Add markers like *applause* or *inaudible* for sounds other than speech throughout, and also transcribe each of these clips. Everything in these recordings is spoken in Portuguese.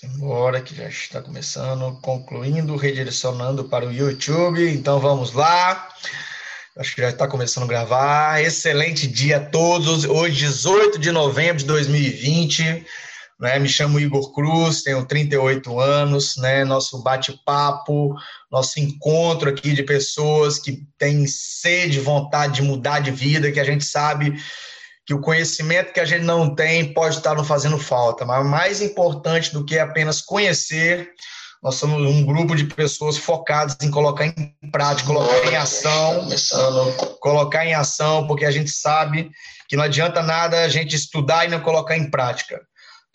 Simbora, que já está começando, concluindo, redirecionando para o YouTube. Então vamos lá. Acho que já está começando a gravar. Excelente dia a todos. Hoje, 18 de novembro de 2020. Né? Me chamo Igor Cruz, tenho 38 anos. Né? Nosso bate-papo, nosso encontro aqui de pessoas que têm sede, vontade de mudar de vida, que a gente sabe que o conhecimento que a gente não tem pode estar nos fazendo falta, mas mais importante do que apenas conhecer, nós somos um grupo de pessoas focadas em colocar em prática, colocar em ação, colocar em ação, porque a gente sabe que não adianta nada a gente estudar e não colocar em prática.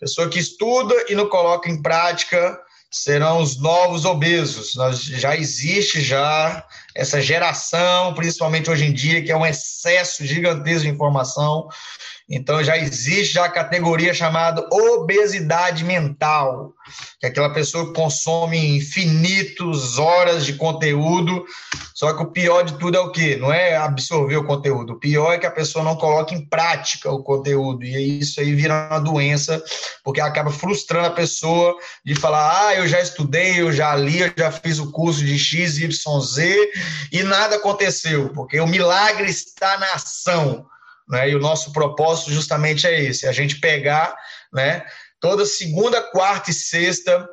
Pessoa que estuda e não coloca em prática serão os novos obesos. Nós, já existe já essa geração, principalmente hoje em dia, que é um excesso gigantesco de informação. Então já existe já a categoria chamada obesidade mental, que é aquela pessoa que consome infinitas horas de conteúdo, só que o pior de tudo é o quê? Não é absorver o conteúdo, o pior é que a pessoa não coloca em prática o conteúdo, e isso aí vira uma doença, porque acaba frustrando a pessoa de falar, ah, eu já estudei, eu já li, eu já fiz o curso de X, Y, Z, e nada aconteceu, porque o milagre está na ação. Né? E o nosso propósito justamente é esse: a gente pegar né, toda segunda, quarta e sexta,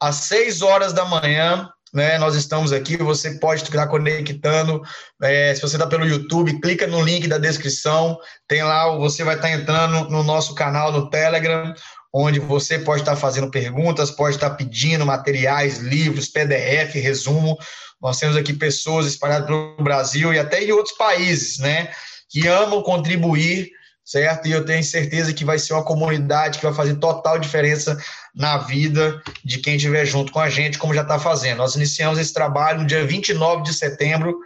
às seis horas da manhã. Né, nós estamos aqui, você pode estar conectando. É, se você está pelo YouTube, clica no link da descrição. Tem lá, você vai estar entrando no nosso canal no Telegram, onde você pode estar fazendo perguntas, pode estar pedindo materiais, livros, PDF, resumo. Nós temos aqui pessoas espalhadas pelo Brasil e até em outros países, né? Que amam contribuir, certo? E eu tenho certeza que vai ser uma comunidade que vai fazer total diferença na vida de quem estiver junto com a gente, como já está fazendo. Nós iniciamos esse trabalho no dia 29 de setembro,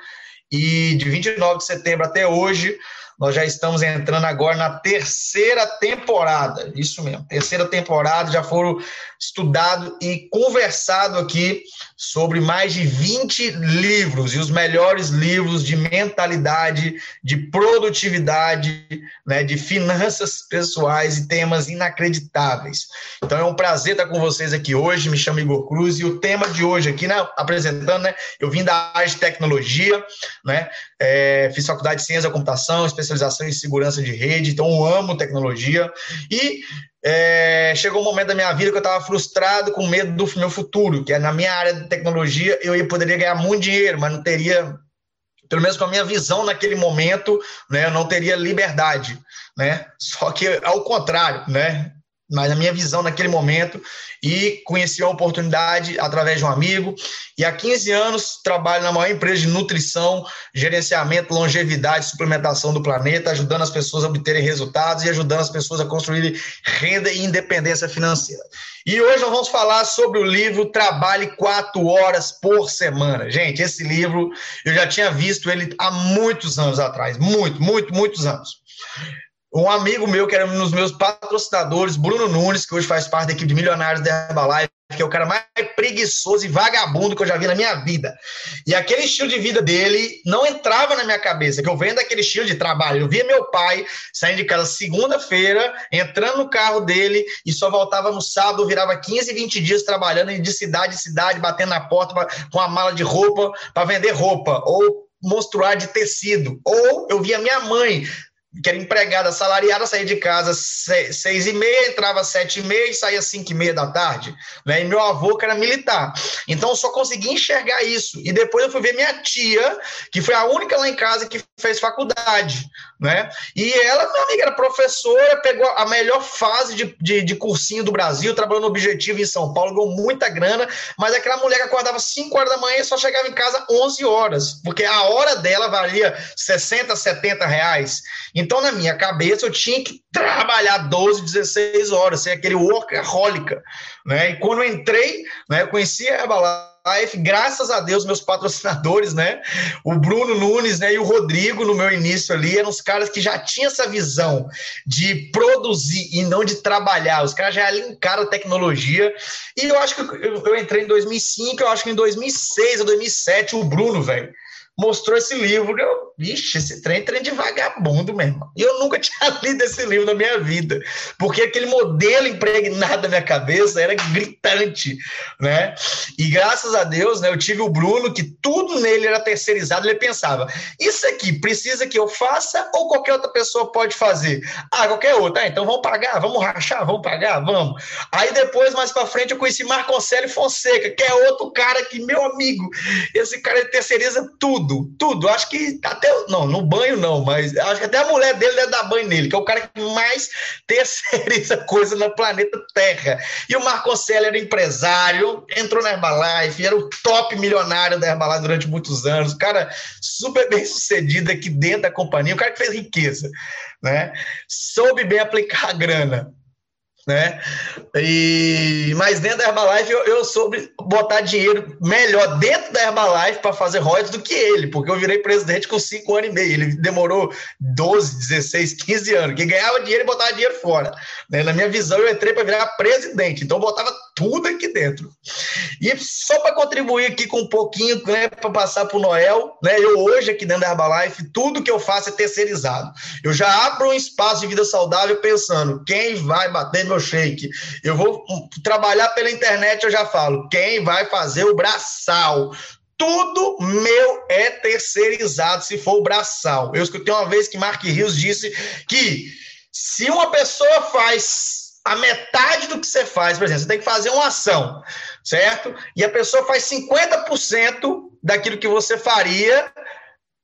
e de 29 de setembro até hoje, nós já estamos entrando agora na terceira temporada. Isso mesmo, terceira temporada. Já foram estudado e conversado aqui sobre mais de 20 livros e os melhores livros de mentalidade, de produtividade, né, de finanças pessoais e temas inacreditáveis. Então é um prazer estar com vocês aqui hoje. Me chamo Igor Cruz e o tema de hoje aqui, né, apresentando, né, eu vim da área de tecnologia, né, é, fiz faculdade de ciência da computação, especialização em segurança de rede, então amo tecnologia e é, chegou um momento da minha vida que eu estava frustrado, com medo do meu futuro, que é na minha área de tecnologia eu poderia ganhar muito dinheiro, mas não teria, pelo menos com a minha visão naquele momento, né, eu não teria liberdade, né? Só que ao contrário, né? Mas a minha visão naquele momento, e conheci a oportunidade através de um amigo. E há 15 anos trabalho na maior empresa de nutrição, gerenciamento, longevidade, suplementação do planeta, ajudando as pessoas a obterem resultados e ajudando as pessoas a construírem renda e independência financeira. E hoje nós vamos falar sobre o livro Trabalhe Quatro Horas por Semana. Gente, esse livro eu já tinha visto ele há muitos anos atrás, muito, muito, muitos anos. Um amigo meu, que era um dos meus patrocinadores, Bruno Nunes, que hoje faz parte da equipe de Milionários da Herbalife, que é o cara mais preguiçoso e vagabundo que eu já vi na minha vida. E aquele estilo de vida dele não entrava na minha cabeça, que eu venho daquele estilo de trabalho. Eu via meu pai saindo de casa segunda-feira, entrando no carro dele e só voltava no sábado, virava 15, 20 dias trabalhando de cidade em cidade, batendo na porta pra, com a mala de roupa para vender roupa, ou monstruar de tecido. Ou eu via minha mãe que era empregada assalariada, saía de casa seis, seis e meia, entrava sete e meia e saía cinco e meia da tarde. Né? E meu avô, que era militar. Então, eu só consegui enxergar isso. E depois eu fui ver minha tia, que foi a única lá em casa que fez faculdade né? E ela, minha amiga, era professora, pegou a melhor fase de, de, de, cursinho do Brasil, trabalhou no Objetivo em São Paulo, ganhou muita grana, mas aquela mulher que acordava 5 horas da manhã e só chegava em casa 11 horas, porque a hora dela valia 60, 70 reais. Então, na minha cabeça, eu tinha que trabalhar 12, 16 horas, ser aquele workaholic, né? E quando eu entrei, né, eu conheci a Herbalife, Life, graças a Deus, meus patrocinadores, né? O Bruno Nunes né, e o Rodrigo, no meu início ali, eram os caras que já tinham essa visão de produzir e não de trabalhar. Os caras já linkaram a tecnologia. E eu acho que eu, eu entrei em 2005, eu acho que em 2006 ou 2007, o Bruno, velho, mostrou esse livro. Eu, vixe, esse trem trem de vagabundo, meu irmão. E eu nunca *laughs* tinha lido esse livro na minha vida, porque aquele modelo impregnado na minha cabeça era gritante, né? E graças a Deus, né, eu tive o Bruno, que tudo nele era terceirizado, ele pensava, isso aqui precisa que eu faça ou qualquer outra pessoa pode fazer? Ah, qualquer outra. Ah, então vamos pagar, vamos rachar, vamos pagar, vamos. Aí depois, mais para frente, eu conheci Marconcelli Fonseca, que é outro cara que, meu amigo, esse cara terceiriza tudo, tudo. Acho que até, não, no banho não, mas acho que até a mulher dele deve dar banho nele, que é o cara que mais *laughs* terceiriza coisa no planeta Terra. E o Marconcelli era empresário, entrou na Herbalife, era o top milionário da Herbalife durante muitos anos, o cara super bem sucedido aqui dentro da companhia, o cara que fez riqueza, né? Soube bem aplicar a grana né? E, mas dentro da Herbalife eu, eu soube botar dinheiro melhor dentro da Herbalife para fazer royalties do que ele, porque eu virei presidente com 5 anos e meio. Ele demorou 12, 16, 15 anos. Que ganhava dinheiro e botava dinheiro fora. Né? Na minha visão, eu entrei para virar presidente, então eu botava tudo aqui dentro. E só para contribuir aqui com um pouquinho, né, para passar para o Noel, né? Eu hoje aqui dentro da Herbalife, tudo que eu faço é terceirizado. Eu já abro um espaço de vida saudável pensando quem vai bater meu shake. Eu vou trabalhar pela internet, eu já falo, quem vai fazer o braçal? Tudo meu é terceirizado se for o braçal. Eu escutei uma vez que Mark Rios disse que se uma pessoa faz a metade do que você faz, por exemplo, você tem que fazer uma ação, certo? E a pessoa faz 50% daquilo que você faria,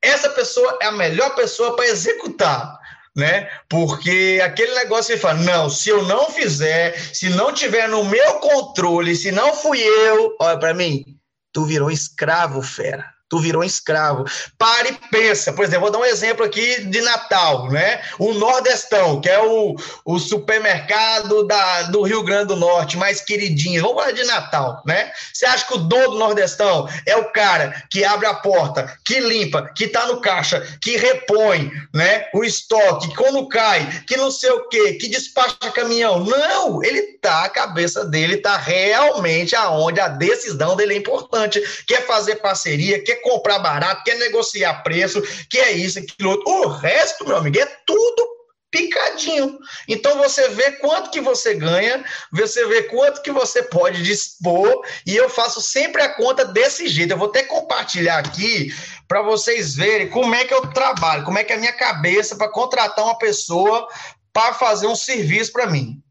essa pessoa é a melhor pessoa para executar né? Porque aquele negócio que fala, não, se eu não fizer, se não tiver no meu controle, se não fui eu, olha para mim, tu virou escravo, fera tu virou um escravo. Pare e pensa. Por exemplo, vou dar um exemplo aqui de Natal, né? O Nordestão, que é o, o supermercado da, do Rio Grande do Norte, mais queridinho. Vamos falar de Natal, né? Você acha que o dono do Nordestão é o cara que abre a porta, que limpa, que tá no caixa, que repõe, né? O estoque, que quando cai, que não sei o quê, que despacha caminhão. Não, ele tá, a cabeça dele tá realmente aonde a decisão dele é importante. Quer fazer parceria, quer comprar barato, quer negociar preço, que é isso, aquilo outro. O resto, meu amigo, é tudo picadinho. Então você vê quanto que você ganha, você vê quanto que você pode dispor, e eu faço sempre a conta desse jeito. Eu vou até compartilhar aqui para vocês verem como é que eu trabalho, como é que é a minha cabeça para contratar uma pessoa para fazer um serviço para mim.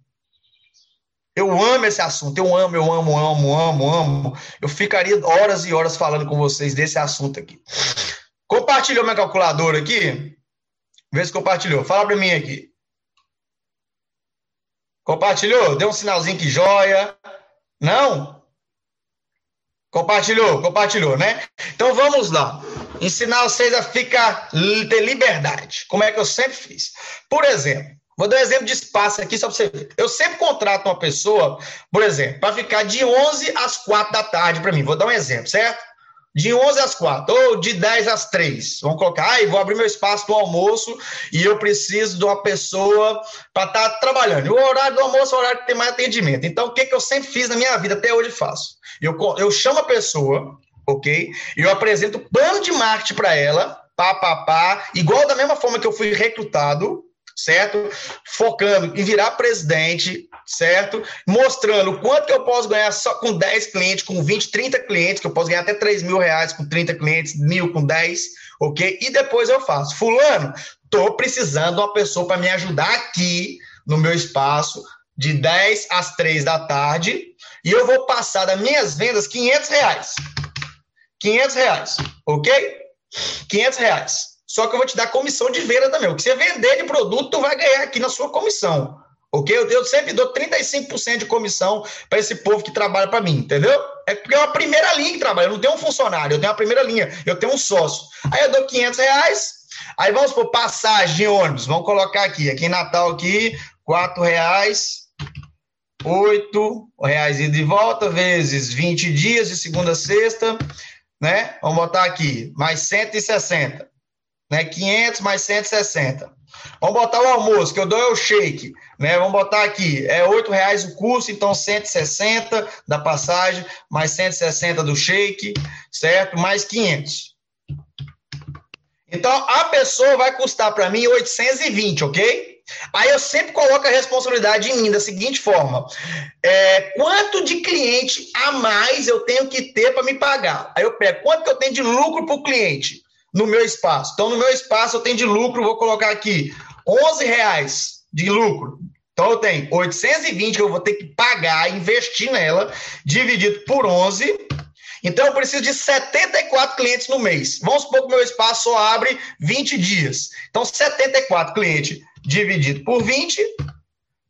Eu amo esse assunto, eu amo, eu amo, amo, amo, amo. Eu ficaria horas e horas falando com vocês desse assunto aqui. Compartilhou minha calculadora aqui? Vê se compartilhou. Fala para mim aqui. Compartilhou? Deu um sinalzinho que joia. Não? Compartilhou, compartilhou, né? Então vamos lá. Ensinar vocês a ficar, ter liberdade, como é que eu sempre fiz. Por exemplo, Vou dar um exemplo de espaço aqui só para você ver. Eu sempre contrato uma pessoa, por exemplo, para ficar de 11 às 4 da tarde para mim. Vou dar um exemplo, certo? De 11 às 4, ou de 10 às 3. Vamos colocar, aí vou abrir meu espaço do almoço e eu preciso de uma pessoa para estar tá trabalhando. O horário do almoço é o horário que tem mais atendimento. Então, o que, que eu sempre fiz na minha vida, até hoje faço? Eu, eu chamo a pessoa, ok? E eu apresento plano de marketing para ela, pá, pá, pá, igual da mesma forma que eu fui recrutado, certo? Focando em virar presidente, certo? Mostrando quanto que eu posso ganhar só com 10 clientes, com 20, 30 clientes, que eu posso ganhar até 3 mil reais com 30 clientes, mil com 10, ok? E depois eu faço. Fulano, tô precisando de uma pessoa para me ajudar aqui no meu espaço, de 10 às 3 da tarde, e eu vou passar das minhas vendas 500 reais. 500 reais, ok? 500 reais. Só que eu vou te dar comissão de venda também. O que você vender de produto, tu vai ganhar aqui na sua comissão. Ok? Eu, eu sempre dou 35% de comissão para esse povo que trabalha para mim, entendeu? É porque é uma primeira linha que trabalha. Eu não tenho um funcionário, eu tenho uma primeira linha, eu tenho um sócio. Aí eu dou 500 reais. Aí vamos por passagem de ônibus. Vamos colocar aqui. Aqui em Natal, aqui, 4 reais. 8 reais e de volta, vezes 20 dias, de segunda a sexta, né? Vamos botar aqui, mais 160 né? 500 mais 160. Vamos botar o almoço, que eu dou é o shake, né? Vamos botar aqui, é R$ reais o curso, então 160 da passagem, mais 160 do shake, certo? Mais 500. Então, a pessoa vai custar para mim 820, ok? Aí eu sempre coloco a responsabilidade em mim da seguinte forma: é, quanto de cliente a mais eu tenho que ter para me pagar? Aí eu pego quanto que eu tenho de lucro para o cliente no meu espaço. Então, no meu espaço eu tenho de lucro, vou colocar aqui 11 reais de lucro. Então eu tenho 820 que eu vou ter que pagar, investir nela, dividido por 11 então, eu preciso de 74 clientes no mês. Vamos supor que meu espaço só abre 20 dias. Então, 74 clientes dividido por 20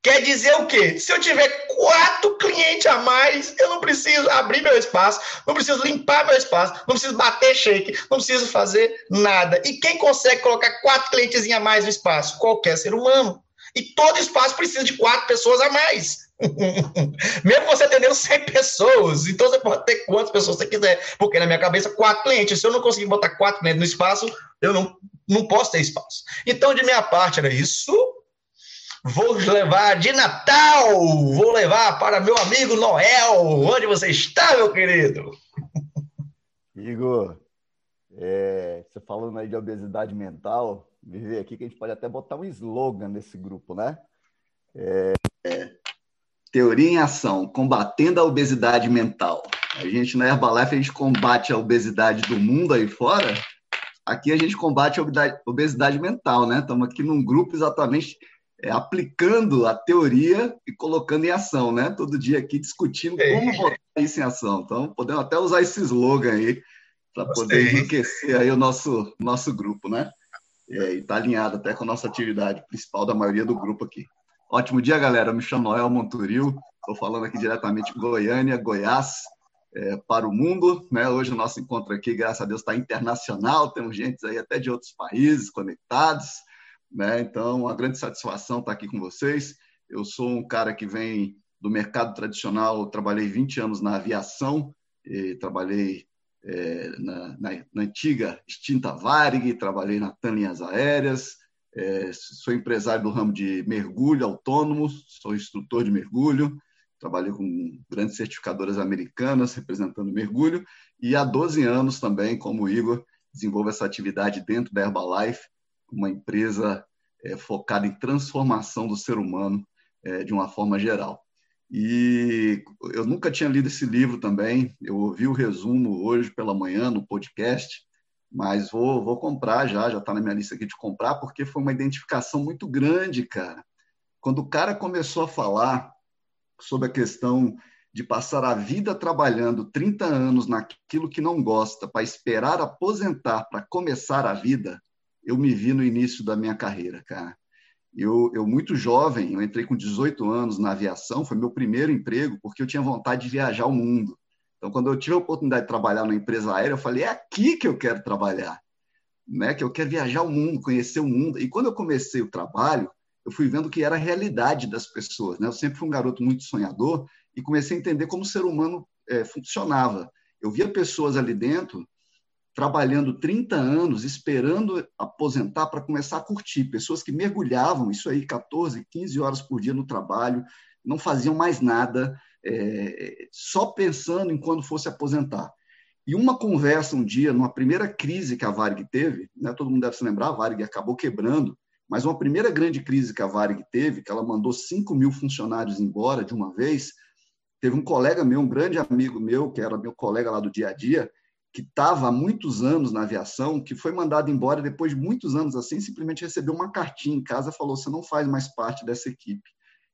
quer dizer o quê? Se eu tiver quatro clientes a mais, eu não preciso abrir meu espaço, não preciso limpar meu espaço, não preciso bater shake, não preciso fazer nada. E quem consegue colocar quatro clientes a mais no espaço? Qualquer ser humano. E todo espaço precisa de quatro pessoas a mais. *laughs* Mesmo você atendendo 100 pessoas, então você pode ter quantas pessoas você quiser, porque na minha cabeça, quatro clientes. Se eu não conseguir botar quatro clientes no espaço, eu não, não posso ter espaço. Então, de minha parte, era isso. Vou levar de Natal, vou levar para meu amigo Noel. Onde você está, meu querido? Igor, é, você falando aí de obesidade mental, viver aqui que a gente pode até botar um slogan nesse grupo, né? É, é, Teoria em ação, combatendo a obesidade mental. A gente na Herbalife a gente combate a obesidade do mundo aí fora. Aqui a gente combate a obesidade mental, né? Estamos aqui num grupo exatamente é, aplicando a teoria e colocando em ação, né? Todo dia aqui discutindo é. como botar isso em ação. Então, podemos até usar esse slogan aí para poder enriquecer aí o nosso, nosso grupo, né? É, e está alinhado até com a nossa atividade principal da maioria do grupo aqui. Ótimo dia, galera. Eu me chamo Noel Monturil, estou falando aqui diretamente de Goiânia, Goiás, é, para o mundo. Né? Hoje o nosso encontro aqui, graças a Deus, está internacional, temos gente aí até de outros países conectados. Né? Então, uma grande satisfação estar aqui com vocês. Eu sou um cara que vem do mercado tradicional, trabalhei 20 anos na aviação, trabalhei é, na, na, na, antiga extinta Varig, trabalhei na TAM Linhas Aéreas, é, sou empresário do ramo de mergulho autônomo, sou instrutor de mergulho, trabalhei com grandes certificadoras americanas representando mergulho, e há 12 anos também, como Igor, desenvolvo essa atividade dentro da Herbalife, uma empresa é, focada em transformação do ser humano é, de uma forma geral. E eu nunca tinha lido esse livro também, eu ouvi o resumo hoje pela manhã no podcast, mas vou, vou comprar já, já está na minha lista aqui de comprar, porque foi uma identificação muito grande, cara. Quando o cara começou a falar sobre a questão de passar a vida trabalhando 30 anos naquilo que não gosta, para esperar aposentar para começar a vida, eu me vi no início da minha carreira, cara. Eu, eu, muito jovem, eu entrei com 18 anos na aviação, foi meu primeiro emprego, porque eu tinha vontade de viajar o mundo. Então, quando eu tive a oportunidade de trabalhar na empresa aérea, eu falei, é aqui que eu quero trabalhar, né? que eu quero viajar o mundo, conhecer o mundo. E quando eu comecei o trabalho, eu fui vendo que era a realidade das pessoas. Né? Eu sempre fui um garoto muito sonhador e comecei a entender como o ser humano é, funcionava. Eu via pessoas ali dentro trabalhando 30 anos, esperando aposentar para começar a curtir. Pessoas que mergulhavam, isso aí, 14, 15 horas por dia no trabalho, não faziam mais nada, é, só pensando em quando fosse aposentar. E uma conversa um dia, numa primeira crise que a Varig teve, né, todo mundo deve se lembrar, a Varig acabou quebrando, mas uma primeira grande crise que a Varig teve, que ela mandou 5 mil funcionários embora de uma vez, teve um colega meu, um grande amigo meu, que era meu colega lá do dia a dia, que estava há muitos anos na aviação, que foi mandado embora depois de muitos anos assim, simplesmente recebeu uma cartinha em casa, falou: "Você não faz mais parte dessa equipe".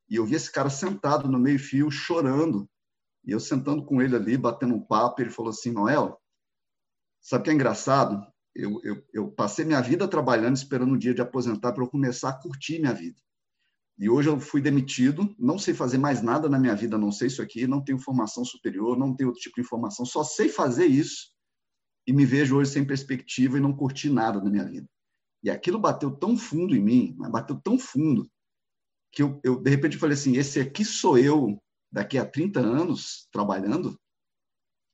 E eu vi esse cara sentado no meio-fio, chorando. E eu sentando com ele ali, batendo um papo, ele falou assim: Noel, sabe o que é engraçado? Eu, eu, eu passei minha vida trabalhando, esperando o um dia de aposentar para eu começar a curtir minha vida. E hoje eu fui demitido, não sei fazer mais nada na minha vida, não sei isso aqui, não tenho formação superior, não tenho outro tipo de informação, só sei fazer isso e me vejo hoje sem perspectiva e não curti nada na minha vida. E aquilo bateu tão fundo em mim, bateu tão fundo, que eu, eu, de repente falei assim, esse aqui sou eu daqui a 30 anos trabalhando?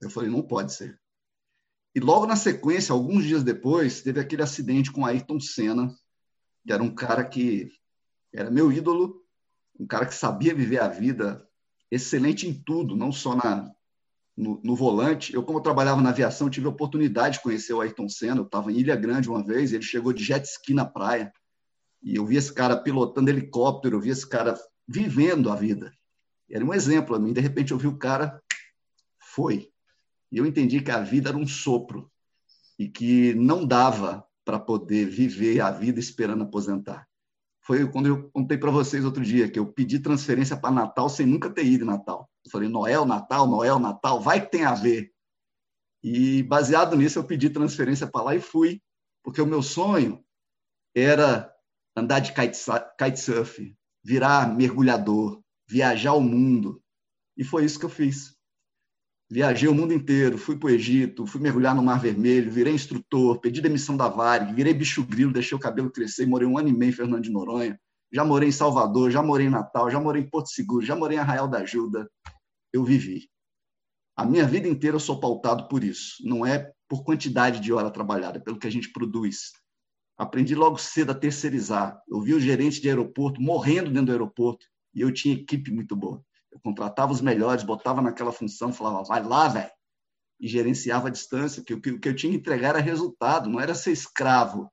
Eu falei, não pode ser. E logo na sequência, alguns dias depois, teve aquele acidente com Ayrton Senna, que era um cara que era meu ídolo, um cara que sabia viver a vida, excelente em tudo, não só na, no, no, volante. Eu, como eu trabalhava na aviação, tive a oportunidade de conhecer o Ayrton Senna. Eu estava em Ilha Grande uma vez, ele chegou de jet ski na praia. E eu vi esse cara pilotando helicóptero, eu vi esse cara vivendo a vida. Era um exemplo a mim. De repente, eu vi o cara, foi. E eu entendi que a vida era um sopro e que não dava para poder viver a vida esperando aposentar. Foi quando eu contei para vocês outro dia que eu pedi transferência para Natal sem nunca ter ido em Natal. Falei, Noel, Natal, Noel, Natal, vai que tem a ver. E baseado nisso, eu pedi transferência para lá e fui, porque o meu sonho era andar de kitesurf, virar mergulhador, viajar o mundo. E foi isso que eu fiz. Viajei o mundo inteiro, fui para o Egito, fui mergulhar no Mar Vermelho, virei instrutor, pedi demissão da Varig, virei bicho grilo, deixei o cabelo crescer, morei um ano e meio em Fernando de Noronha, já morei em Salvador, já morei em Natal, já morei em Porto Seguro, já morei em Arraial da Ajuda. Eu vivi. A minha vida inteira eu sou pautado por isso. Não é por quantidade de hora trabalhada, é pelo que a gente produz. Aprendi logo cedo a terceirizar. Eu vi o gerente de aeroporto morrendo dentro do aeroporto e eu tinha equipe muito boa. Eu contratava os melhores, botava naquela função, falava, vai lá, velho. E gerenciava a distância, que o que, eu tinha que entregar era resultado, não era ser escravo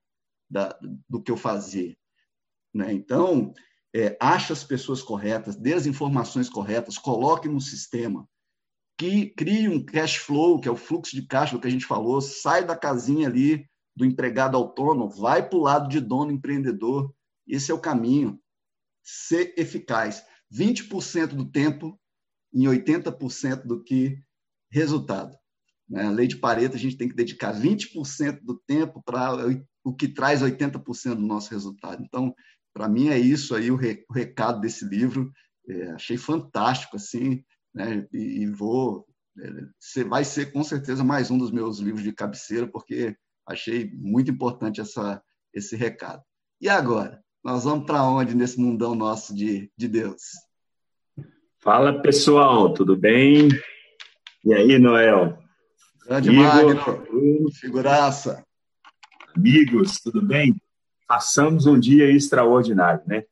da, do que eu fazia. Né? Então, é, ache as pessoas corretas, dê as informações corretas, coloque no sistema, que crie um cash flow, que é o fluxo de caixa que a gente falou, sai da casinha ali do empregado autônomo, vai para o lado de dono empreendedor. Esse é o caminho. Ser eficaz. 20% do tempo em 80% do que resultado. Né? A lei de Pareto, a gente tem que dedicar 20% do tempo para o que traz 80% do nosso resultado. Então, para mim é isso aí o, recado desse livro. É, achei fantástico assim, né? E, e vou é, vai ser com certeza mais um dos meus livros de cabeceira porque achei muito importante essa esse recado. E agora, nós vamos para onde nesse mundão nosso de, de Deus? Fala pessoal, tudo bem? E aí, Noel? Grande Amigo, Magno, figuraça. Amigos, tudo bem? Passamos um dia extraordinário, né?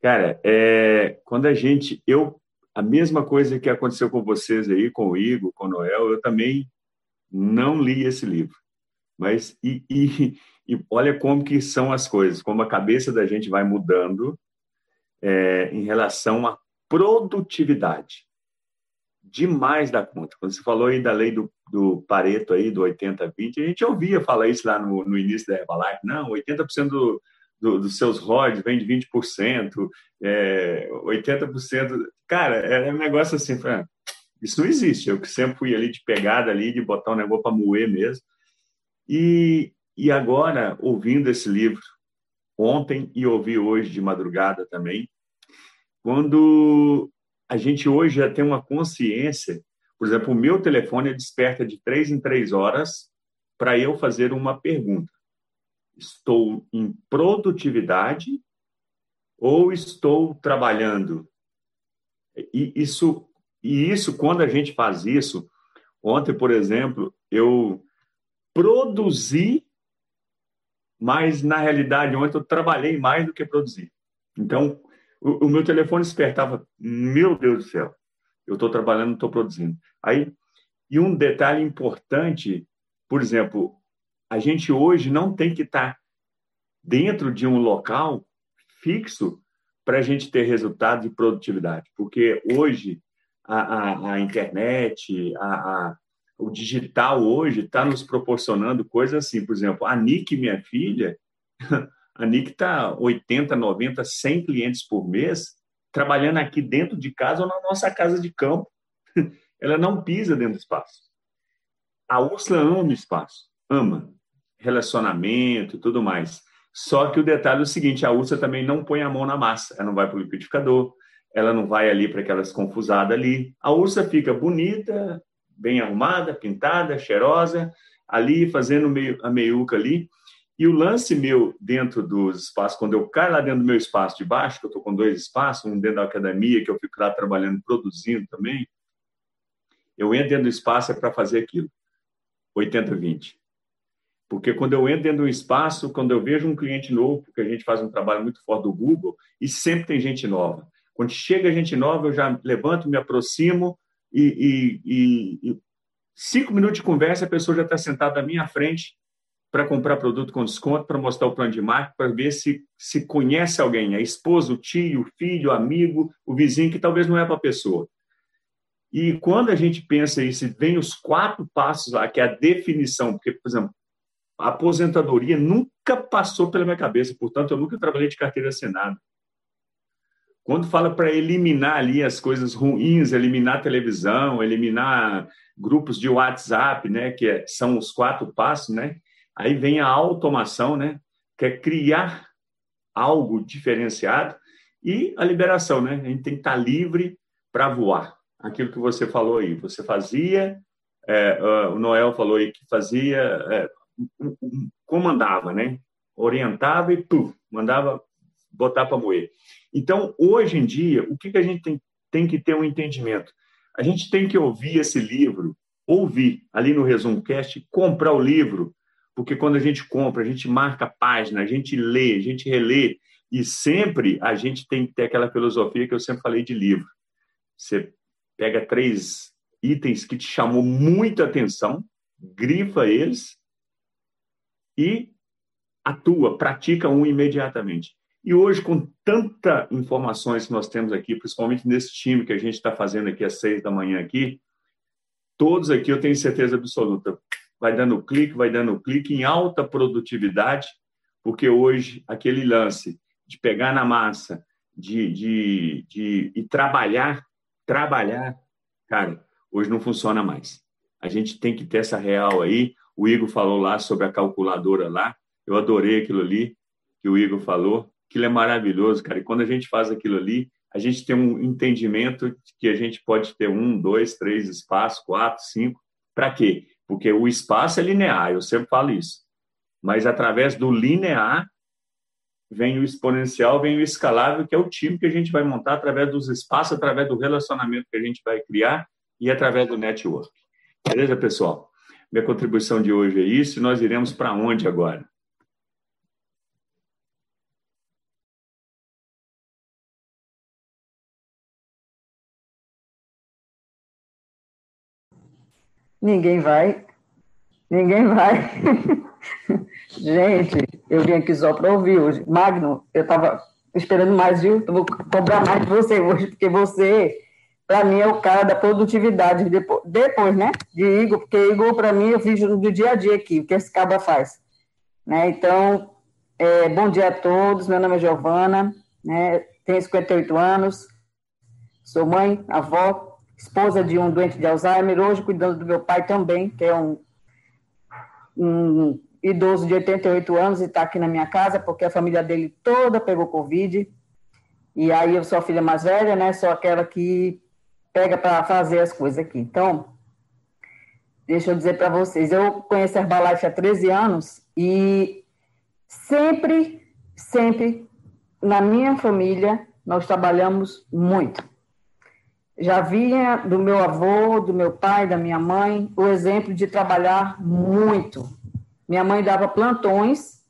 Cara, é, quando a gente. Eu, a mesma coisa que aconteceu com vocês aí, com o Igor, com o Noel, eu também não li esse livro. Mas, e, e, e olha como que são as coisas, como a cabeça da gente vai mudando é, em relação à produtividade. Demais da conta. Quando você falou aí da lei do, do Pareto, aí, do 80-20, a gente ouvia falar isso lá no, no início da Herbalife. Não, 80% do, do, dos seus rods vem de 20%, é, 80%. Cara, é um negócio assim, isso não existe. Eu que sempre fui ali de pegada ali, de botar um negócio para moer mesmo. E, e agora, ouvindo esse livro, ontem e ouvi hoje de madrugada também, quando a gente hoje já tem uma consciência, por exemplo, o meu telefone desperta de três em três horas para eu fazer uma pergunta. Estou em produtividade ou estou trabalhando? E isso, e isso quando a gente faz isso, ontem, por exemplo, eu produzi mas na realidade ontem eu trabalhei mais do que produzi. Então, o, meu telefone despertava, meu Deus do céu, eu estou trabalhando, estou produzindo. Aí, e um detalhe importante, por exemplo, a gente hoje não tem que estar tá dentro de um local fixo para a gente ter resultado de produtividade, porque hoje a, a, a internet, a o digital hoje está nos proporcionando coisas assim. Por exemplo, a Nick, minha filha, *laughs* a Nick está 80, 90, 100 clientes por mês trabalhando aqui dentro de casa ou na nossa casa de campo. *laughs* Ela não pisa dentro do espaço. A Úrsula ama o espaço, ama relacionamento e tudo mais. Só que o detalhe é o seguinte: a Úrsula também não põe a mão na massa, ela não vai para o liquidificador, ela não vai ali para aquelas confusadas ali. A Úrsula fica bonita, bem arrumada, pintada, cheirosa, ali fazendo meio, a meiuca ali. E o lance meu dentro dos espaços, quando eu caio lá dentro do meu espaço de baixo, que eu estou com dois espaços, um dentro da academia, que eu fico lá trabalhando, produzindo também, eu entro dentro do espaço é para fazer aquilo. 80-20. Porque quando eu entro dentro de um espaço, quando eu vejo um cliente novo, porque a gente faz um trabalho muito forte do Google, e sempre tem gente nova. Quando chega gente nova, eu já levanto, me aproximo, e, e, e cinco minutos de conversa, a pessoa já está sentada à minha frente para comprar produto com desconto, para mostrar o plano de marketing, para ver se, se conhece alguém, a esposa, o tio, o filho, o amigo, o vizinho, que talvez não é para a pessoa. E quando a gente pensa isso, vem os quatro passos lá, que é a definição, porque, por exemplo, a aposentadoria nunca passou pela minha cabeça, portanto, eu nunca trabalhei de carteira assinada. Quando fala para eliminar ali as coisas ruins, eliminar televisão, eliminar grupos de WhatsApp, né, que é, são os quatro passos, né? Aí vem a automação, né? Que é criar algo diferenciado e a liberação, né? A gente tem que estar livre para voar. Aquilo que você falou aí, você fazia, é, o Noel falou aí que fazia, é, comandava, né? Orientava e puf, mandava botar para moer. Então, hoje em dia, o que, que a gente tem, tem que ter um entendimento? A gente tem que ouvir esse livro, ouvir ali no ResumoCast, comprar o livro, porque quando a gente compra, a gente marca página, a gente lê, a gente relê, e sempre a gente tem que ter aquela filosofia que eu sempre falei de livro. Você pega três itens que te chamou muita atenção, grifa eles e atua, pratica um imediatamente. E hoje, com tanta informações que nós temos aqui, principalmente nesse time que a gente está fazendo aqui às seis da manhã aqui, todos aqui eu tenho certeza absoluta, vai dando clique, vai dando clique em alta produtividade, porque hoje aquele lance de pegar na massa, de, de, de e trabalhar, trabalhar, cara, hoje não funciona mais. A gente tem que ter essa real aí. O Igor falou lá sobre a calculadora lá. Eu adorei aquilo ali que o Igor falou. Aquilo é maravilhoso, cara. E quando a gente faz aquilo ali, a gente tem um entendimento que a gente pode ter um, dois, três espaços, quatro, cinco. Para quê? Porque o espaço é linear, eu sempre falo isso. Mas através do linear vem o exponencial, vem o escalável, que é o time que a gente vai montar através dos espaços, através do relacionamento que a gente vai criar e através do network. Beleza, pessoal? Minha contribuição de hoje é isso. Nós iremos para onde agora? Ninguém vai. Ninguém vai. *laughs* Gente, eu vim aqui só para ouvir hoje. Magno, eu estava esperando mais, viu? Eu vou cobrar mais de você hoje, porque você, para mim, é o cara da produtividade. Depois, depois né? De Igor, porque Igor, para mim, eu fiz do dia a dia aqui, o que esse caba faz. Né? Então, é, bom dia a todos. Meu nome é Giovana, né? tenho 58 anos, sou mãe, avó, esposa de um doente de Alzheimer, hoje cuidando do meu pai também, que é um, um idoso de 88 anos e está aqui na minha casa, porque a família dele toda pegou Covid. E aí eu sou a filha mais velha, né? Sou aquela que pega para fazer as coisas aqui. Então, deixa eu dizer para vocês, eu conheço a Herbalife há 13 anos e sempre, sempre, na minha família, nós trabalhamos muito já vinha do meu avô, do meu pai, da minha mãe, o exemplo de trabalhar muito. Minha mãe dava plantões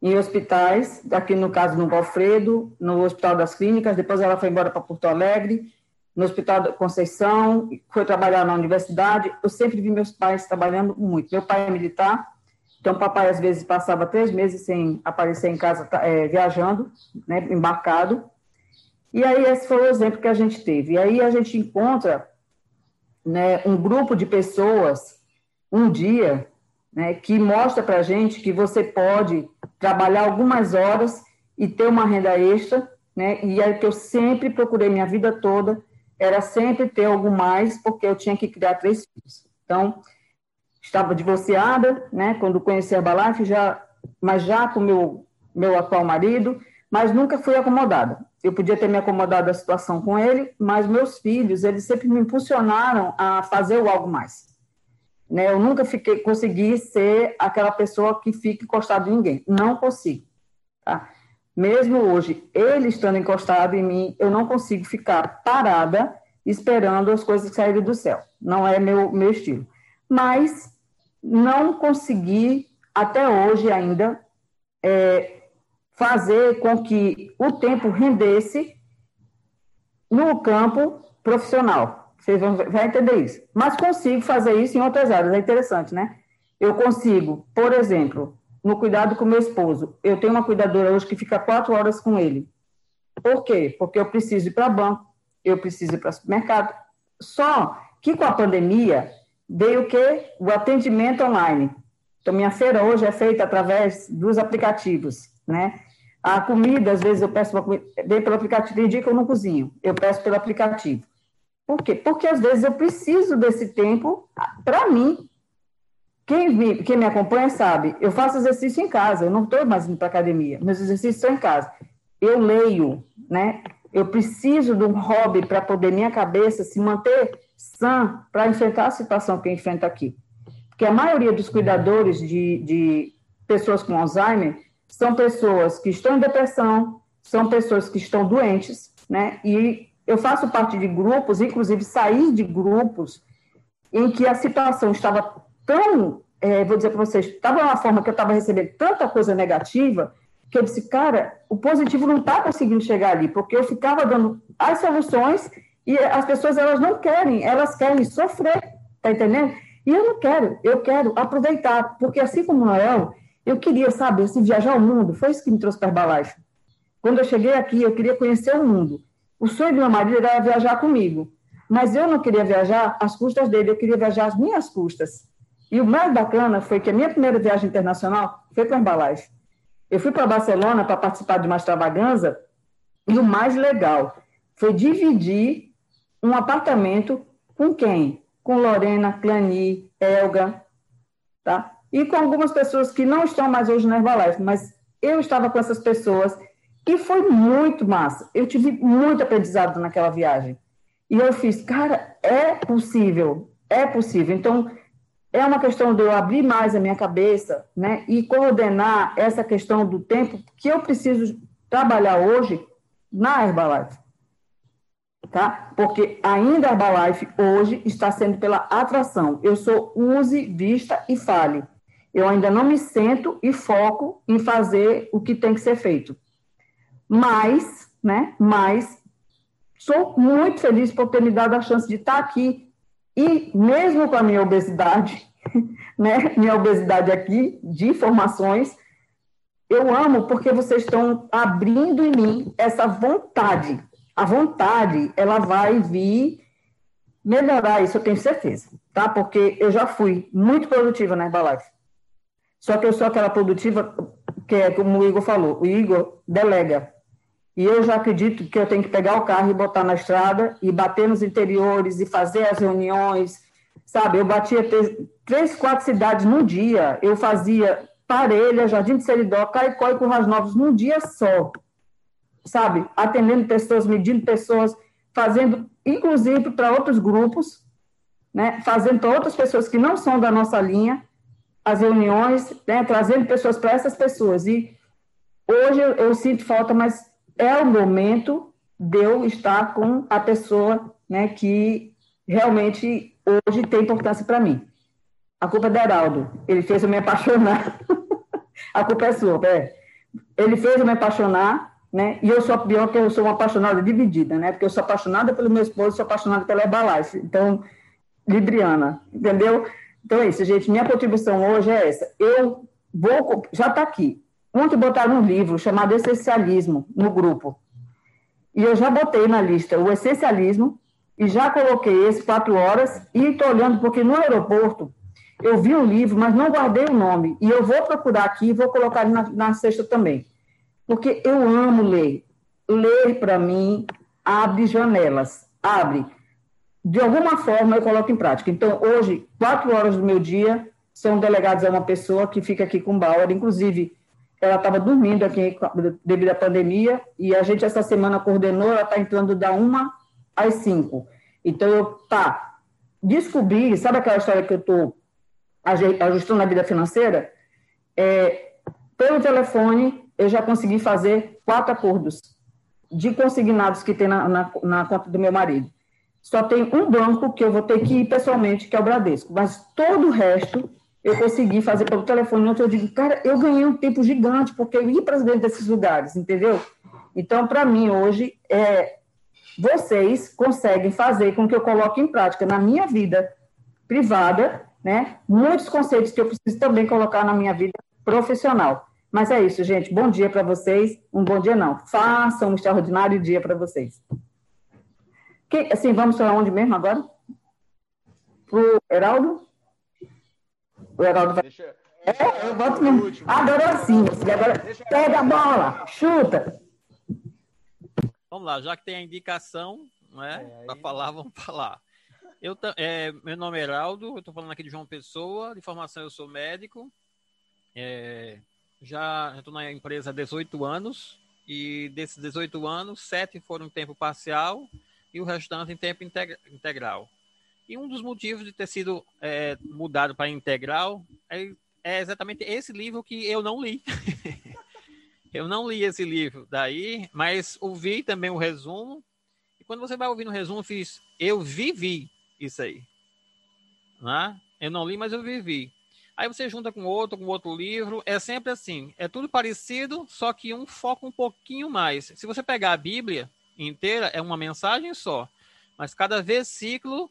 em hospitais, aqui no caso no Valfredo, no Hospital das Clínicas, depois ela foi embora para Porto Alegre, no Hospital da Conceição, foi trabalhar na universidade. Eu sempre vi meus pais trabalhando muito. Meu pai é militar, então papai às vezes passava três meses sem aparecer em casa, é, viajando, né, embarcado. E aí esse foi o exemplo que a gente teve. E aí a gente encontra né, um grupo de pessoas um dia né, que mostra para a gente que você pode trabalhar algumas horas e ter uma renda extra, né? E é que eu sempre procurei minha vida toda era sempre ter algo mais, porque eu tinha que criar três filhos. Então, estava divorciada, né? Quando conheci a Herbalife, já, mas já com meu meu atual marido, mas nunca fui acomodada. Eu podia ter me acomodado à situação com ele, mas meus filhos, eles sempre me impulsionaram a fazer o algo mais. Né? Eu nunca fiquei, consegui ser aquela pessoa que fica encostada em ninguém. Não consigo. Tá? Mesmo hoje, ele estando encostado em mim, eu não consigo ficar parada esperando as coisas saírem do céu. Não é meu, meu estilo. Mas não consegui, até hoje ainda, é, fazer com que o tempo rendesse no campo profissional. Vocês vão, vão entender isso. Mas consigo fazer isso em outras áreas, é interessante, né? Eu consigo, por exemplo, no cuidado com meu esposo, eu tenho uma cuidadora hoje que fica quatro horas com ele. Por quê? Porque eu preciso ir para banco, eu preciso ir para supermercado. Só que com a pandemia veio o quê? O atendimento online. Então, minha feira hoje é feita através dos aplicativos, né? A comida, às vezes eu peço uma comida, vem pelo aplicativo, tem dia que eu não cozinho, eu peço pelo aplicativo. Por quê? Porque às vezes eu preciso desse tempo para mim. Quem, me, quem me acompanha sabe, eu faço exercício em casa, eu não estou mais indo para academia, meus exercícios são em casa. Eu leio, né? Eu preciso de um hobby para poder minha cabeça se manter sã para enfrentar a situação que enfrenta aqui. Porque a maioria dos cuidadores de, de pessoas com Alzheimer são pessoas que estão em depressão, são pessoas que estão doentes, né? E eu faço parte de grupos, inclusive saí de grupos em que a situação estava tão, é, vou dizer para vocês, estava uma forma que eu estava recebendo tanta coisa negativa que eu disse, cara, o positivo não está conseguindo chegar ali, porque eu ficava dando as soluções e as pessoas elas não querem, elas querem sofrer, tá entendendo? E eu não quero, eu quero aproveitar, porque assim como Noel, eu queria, sabe, assim, viajar o mundo, foi isso que me trouxe para Herbalife. Quando eu cheguei aqui, eu queria conhecer o mundo. O sonho do meu marido era viajar comigo, mas eu não queria viajar às custas dele, eu queria viajar às minhas custas. E o mais bacana foi que a minha primeira viagem internacional foi com a Herbalife. Eu fui para Barcelona para participar de uma extravaganza e o mais legal foi dividir um apartamento com quem? Com Lorena, Clani, Elga, tá? E com algumas pessoas que não estão mais hoje na Herbalife, mas eu estava com essas pessoas e foi muito massa. Eu tive muito aprendizado naquela viagem. E eu fiz, cara, é possível, é possível. Então, é uma questão de eu abrir mais a minha cabeça, né, e coordenar essa questão do tempo que eu preciso trabalhar hoje na Herbalife. Tá? Porque ainda a Herbalife hoje está sendo pela atração. Eu sou use, vista e fale eu ainda não me sento e foco em fazer o que tem que ser feito. Mas, né, mas sou muito feliz por ter me dado a chance de estar aqui e mesmo com a minha obesidade, *laughs* né, minha obesidade aqui de informações, eu amo porque vocês estão abrindo em mim essa vontade. A vontade, ela vai vir melhorar isso, eu tenho certeza, tá? Porque eu já fui muito produtiva na Herbalife. Só que eu sou aquela produtiva, que é como o Igor falou, o Igor delega. E eu já acredito que eu tenho que pegar o carro e botar na estrada e bater nos interiores e fazer as reuniões, sabe? Eu batia três, quatro cidades num dia. Eu fazia Parelha, Jardim de Seridó, Caicó e Currais Novos num dia só, sabe? Atendendo pessoas, medindo pessoas, fazendo, inclusive, para outros grupos, né? Fazendo para outras pessoas que não são da nossa linha, as reuniões, né, trazendo pessoas para essas pessoas. E hoje eu, sinto falta, mas é o momento de eu estar com a pessoa né, que realmente hoje tem importância para mim. A culpa é do Heraldo. Ele fez eu me apaixonar. *laughs* a culpa é sua, é. Ele fez eu me apaixonar, né? E eu sou pior que eu sou uma apaixonada dividida, né? Porque eu sou apaixonada pelo meu esposo, sou apaixonada pela Herbalife. Então, Libriana, entendeu? Então é isso, gente. Minha contribuição hoje é essa. Eu vou. Já está aqui. Ontem botaram um livro chamado Essencialismo no grupo. E eu já botei na lista o essencialismo e já coloquei esse quatro horas e estou olhando, porque no aeroporto eu vi um livro, mas não guardei o nome. E eu vou procurar aqui e vou colocar na, na cesta também. Porque eu amo ler. Ler, para mim, abre janelas. Abre de alguma forma eu coloco em prática. Então, hoje, quatro horas do meu dia são delegadas a uma pessoa que fica aqui com Bauer, inclusive ela estava dormindo aqui devido à pandemia, e a gente essa semana coordenou, ela está entrando da uma às cinco. Então, eu, tá, descobri, sabe aquela história que eu estou ajustando a vida financeira? É, pelo telefone, eu já consegui fazer quatro acordos de consignados que tem na, na, na conta do meu marido. Só tem um banco que eu vou ter que ir pessoalmente, que é o Bradesco. Mas todo o resto eu consegui fazer pelo telefone. Ontem eu digo, cara, eu ganhei um tempo gigante, porque eu ia para dentro desses lugares, entendeu? Então, para mim, hoje, é vocês conseguem fazer com que eu coloque em prática na minha vida privada, né? Muitos conceitos que eu preciso também colocar na minha vida profissional. Mas é isso, gente. Bom dia para vocês. Um bom dia não. Façam um extraordinário dia para vocês. Que, assim, vamos para onde mesmo agora? Pro Heraldo? O Heraldo vai. Deixa, deixa é, eu boto mesmo. Agora sim, agora pega a bola, chuta. Vamos lá, já que tem a indicação, né, é, para falar, *laughs* vamos falar. Eu, é, meu nome é Heraldo, eu estou falando aqui de João Pessoa, de formação eu sou médico, é, já estou na empresa há 18 anos, e desses 18 anos, sete foram em tempo parcial e o restante em tempo integral. E um dos motivos de ter sido é, mudado para integral é, é, exatamente esse livro que eu não li. *laughs* eu não li esse livro daí, mas ouvi também o resumo. E quando você vai ouvir no resumo, eu fiz, eu vivi isso aí. Né? Eu não li, mas eu vivi. Aí você junta com outro, com outro livro, é sempre assim, é tudo parecido, só que um foca um pouquinho mais. Se você pegar a Bíblia inteira, é uma mensagem só, mas cada versículo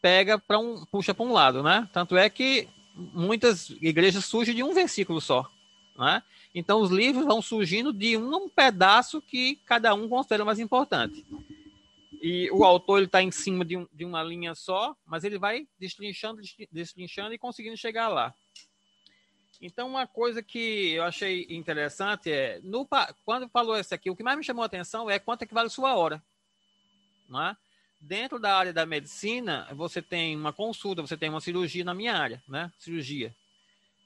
pega para um, puxa para um lado, né? Tanto é que muitas igrejas surgem de um versículo só, né? Então os livros vão surgindo de um pedaço que cada um considera mais importante. E o autor está em cima de, um, de, uma linha só, mas ele vai destrinchando, destrinchando e conseguindo chegar lá. Então, uma coisa que eu achei interessante é, no, quando falou isso aqui, o que mais me chamou a atenção é quanto é que vale sua hora. Não é? Dentro da área da medicina, você tem uma consulta, você tem uma cirurgia na minha área, né? Cirurgia.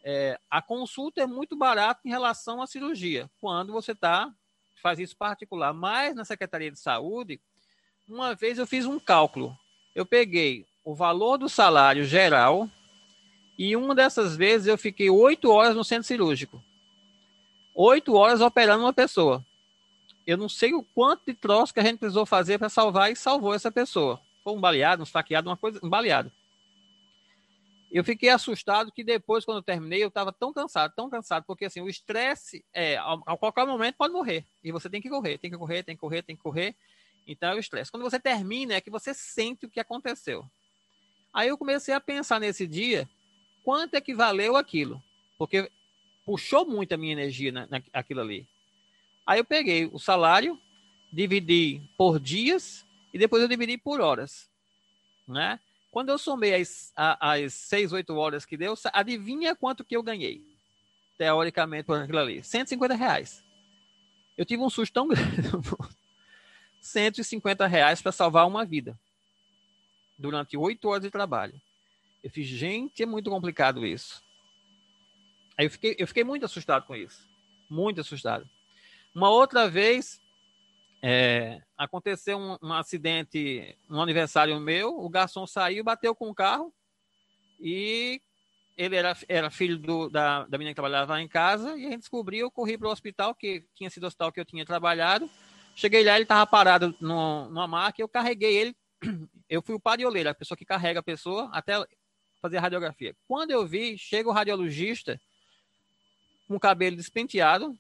É, a consulta é muito barata em relação à cirurgia, quando você tá, faz isso particular. Mas na Secretaria de Saúde, uma vez eu fiz um cálculo. Eu peguei o valor do salário geral e uma dessas vezes eu fiquei oito horas no centro cirúrgico. Oito horas operando uma pessoa eu não sei o quanto de troço que a gente precisou fazer para salvar e salvou essa pessoa. Foi um baleado, um saqueado, uma coisa, um baleado. Eu fiquei assustado que depois, quando eu terminei, eu estava tão cansado, tão cansado, porque assim, o estresse é, a, qualquer momento pode morrer. E você tem que correr, tem que correr, tem que correr, tem que correr. Então é o estresse. Quando você termina, é que você sente o que aconteceu. Aí eu comecei a pensar nesse dia, quanto é que valeu aquilo? Porque puxou muito a minha energia na, naquilo ali. Aí eu peguei o salário, dividi por dias e depois eu dividi por horas, né? Quando eu somei as, as seis, oito horas que deu, adivinha quanto que eu ganhei? Teoricamente, por aquilo ali. 150 reais. Eu tive um susto tão *laughs* grande. 150 reais para salvar uma vida. Durante oito horas de trabalho. Eu fiz, gente, é muito complicado isso. Aí eu fiquei, eu fiquei muito assustado com isso. Muito assustado. Uma outra vez, é, aconteceu um, um, acidente no um aniversário meu, o garçom saiu, bateu com o carro e ele era, era filho do, da, da menina que trabalhava em casa e a gente descobriu, eu corri para o hospital, que tinha sido o hospital que eu tinha trabalhado, cheguei lá, ele estava parado no, numa marca, eu carreguei ele, *clears throat* eu fui o parioleiro, a pessoa que carrega a pessoa até fazer radiografia. Quando eu vi, chega o radiologista com o cabelo despenteado,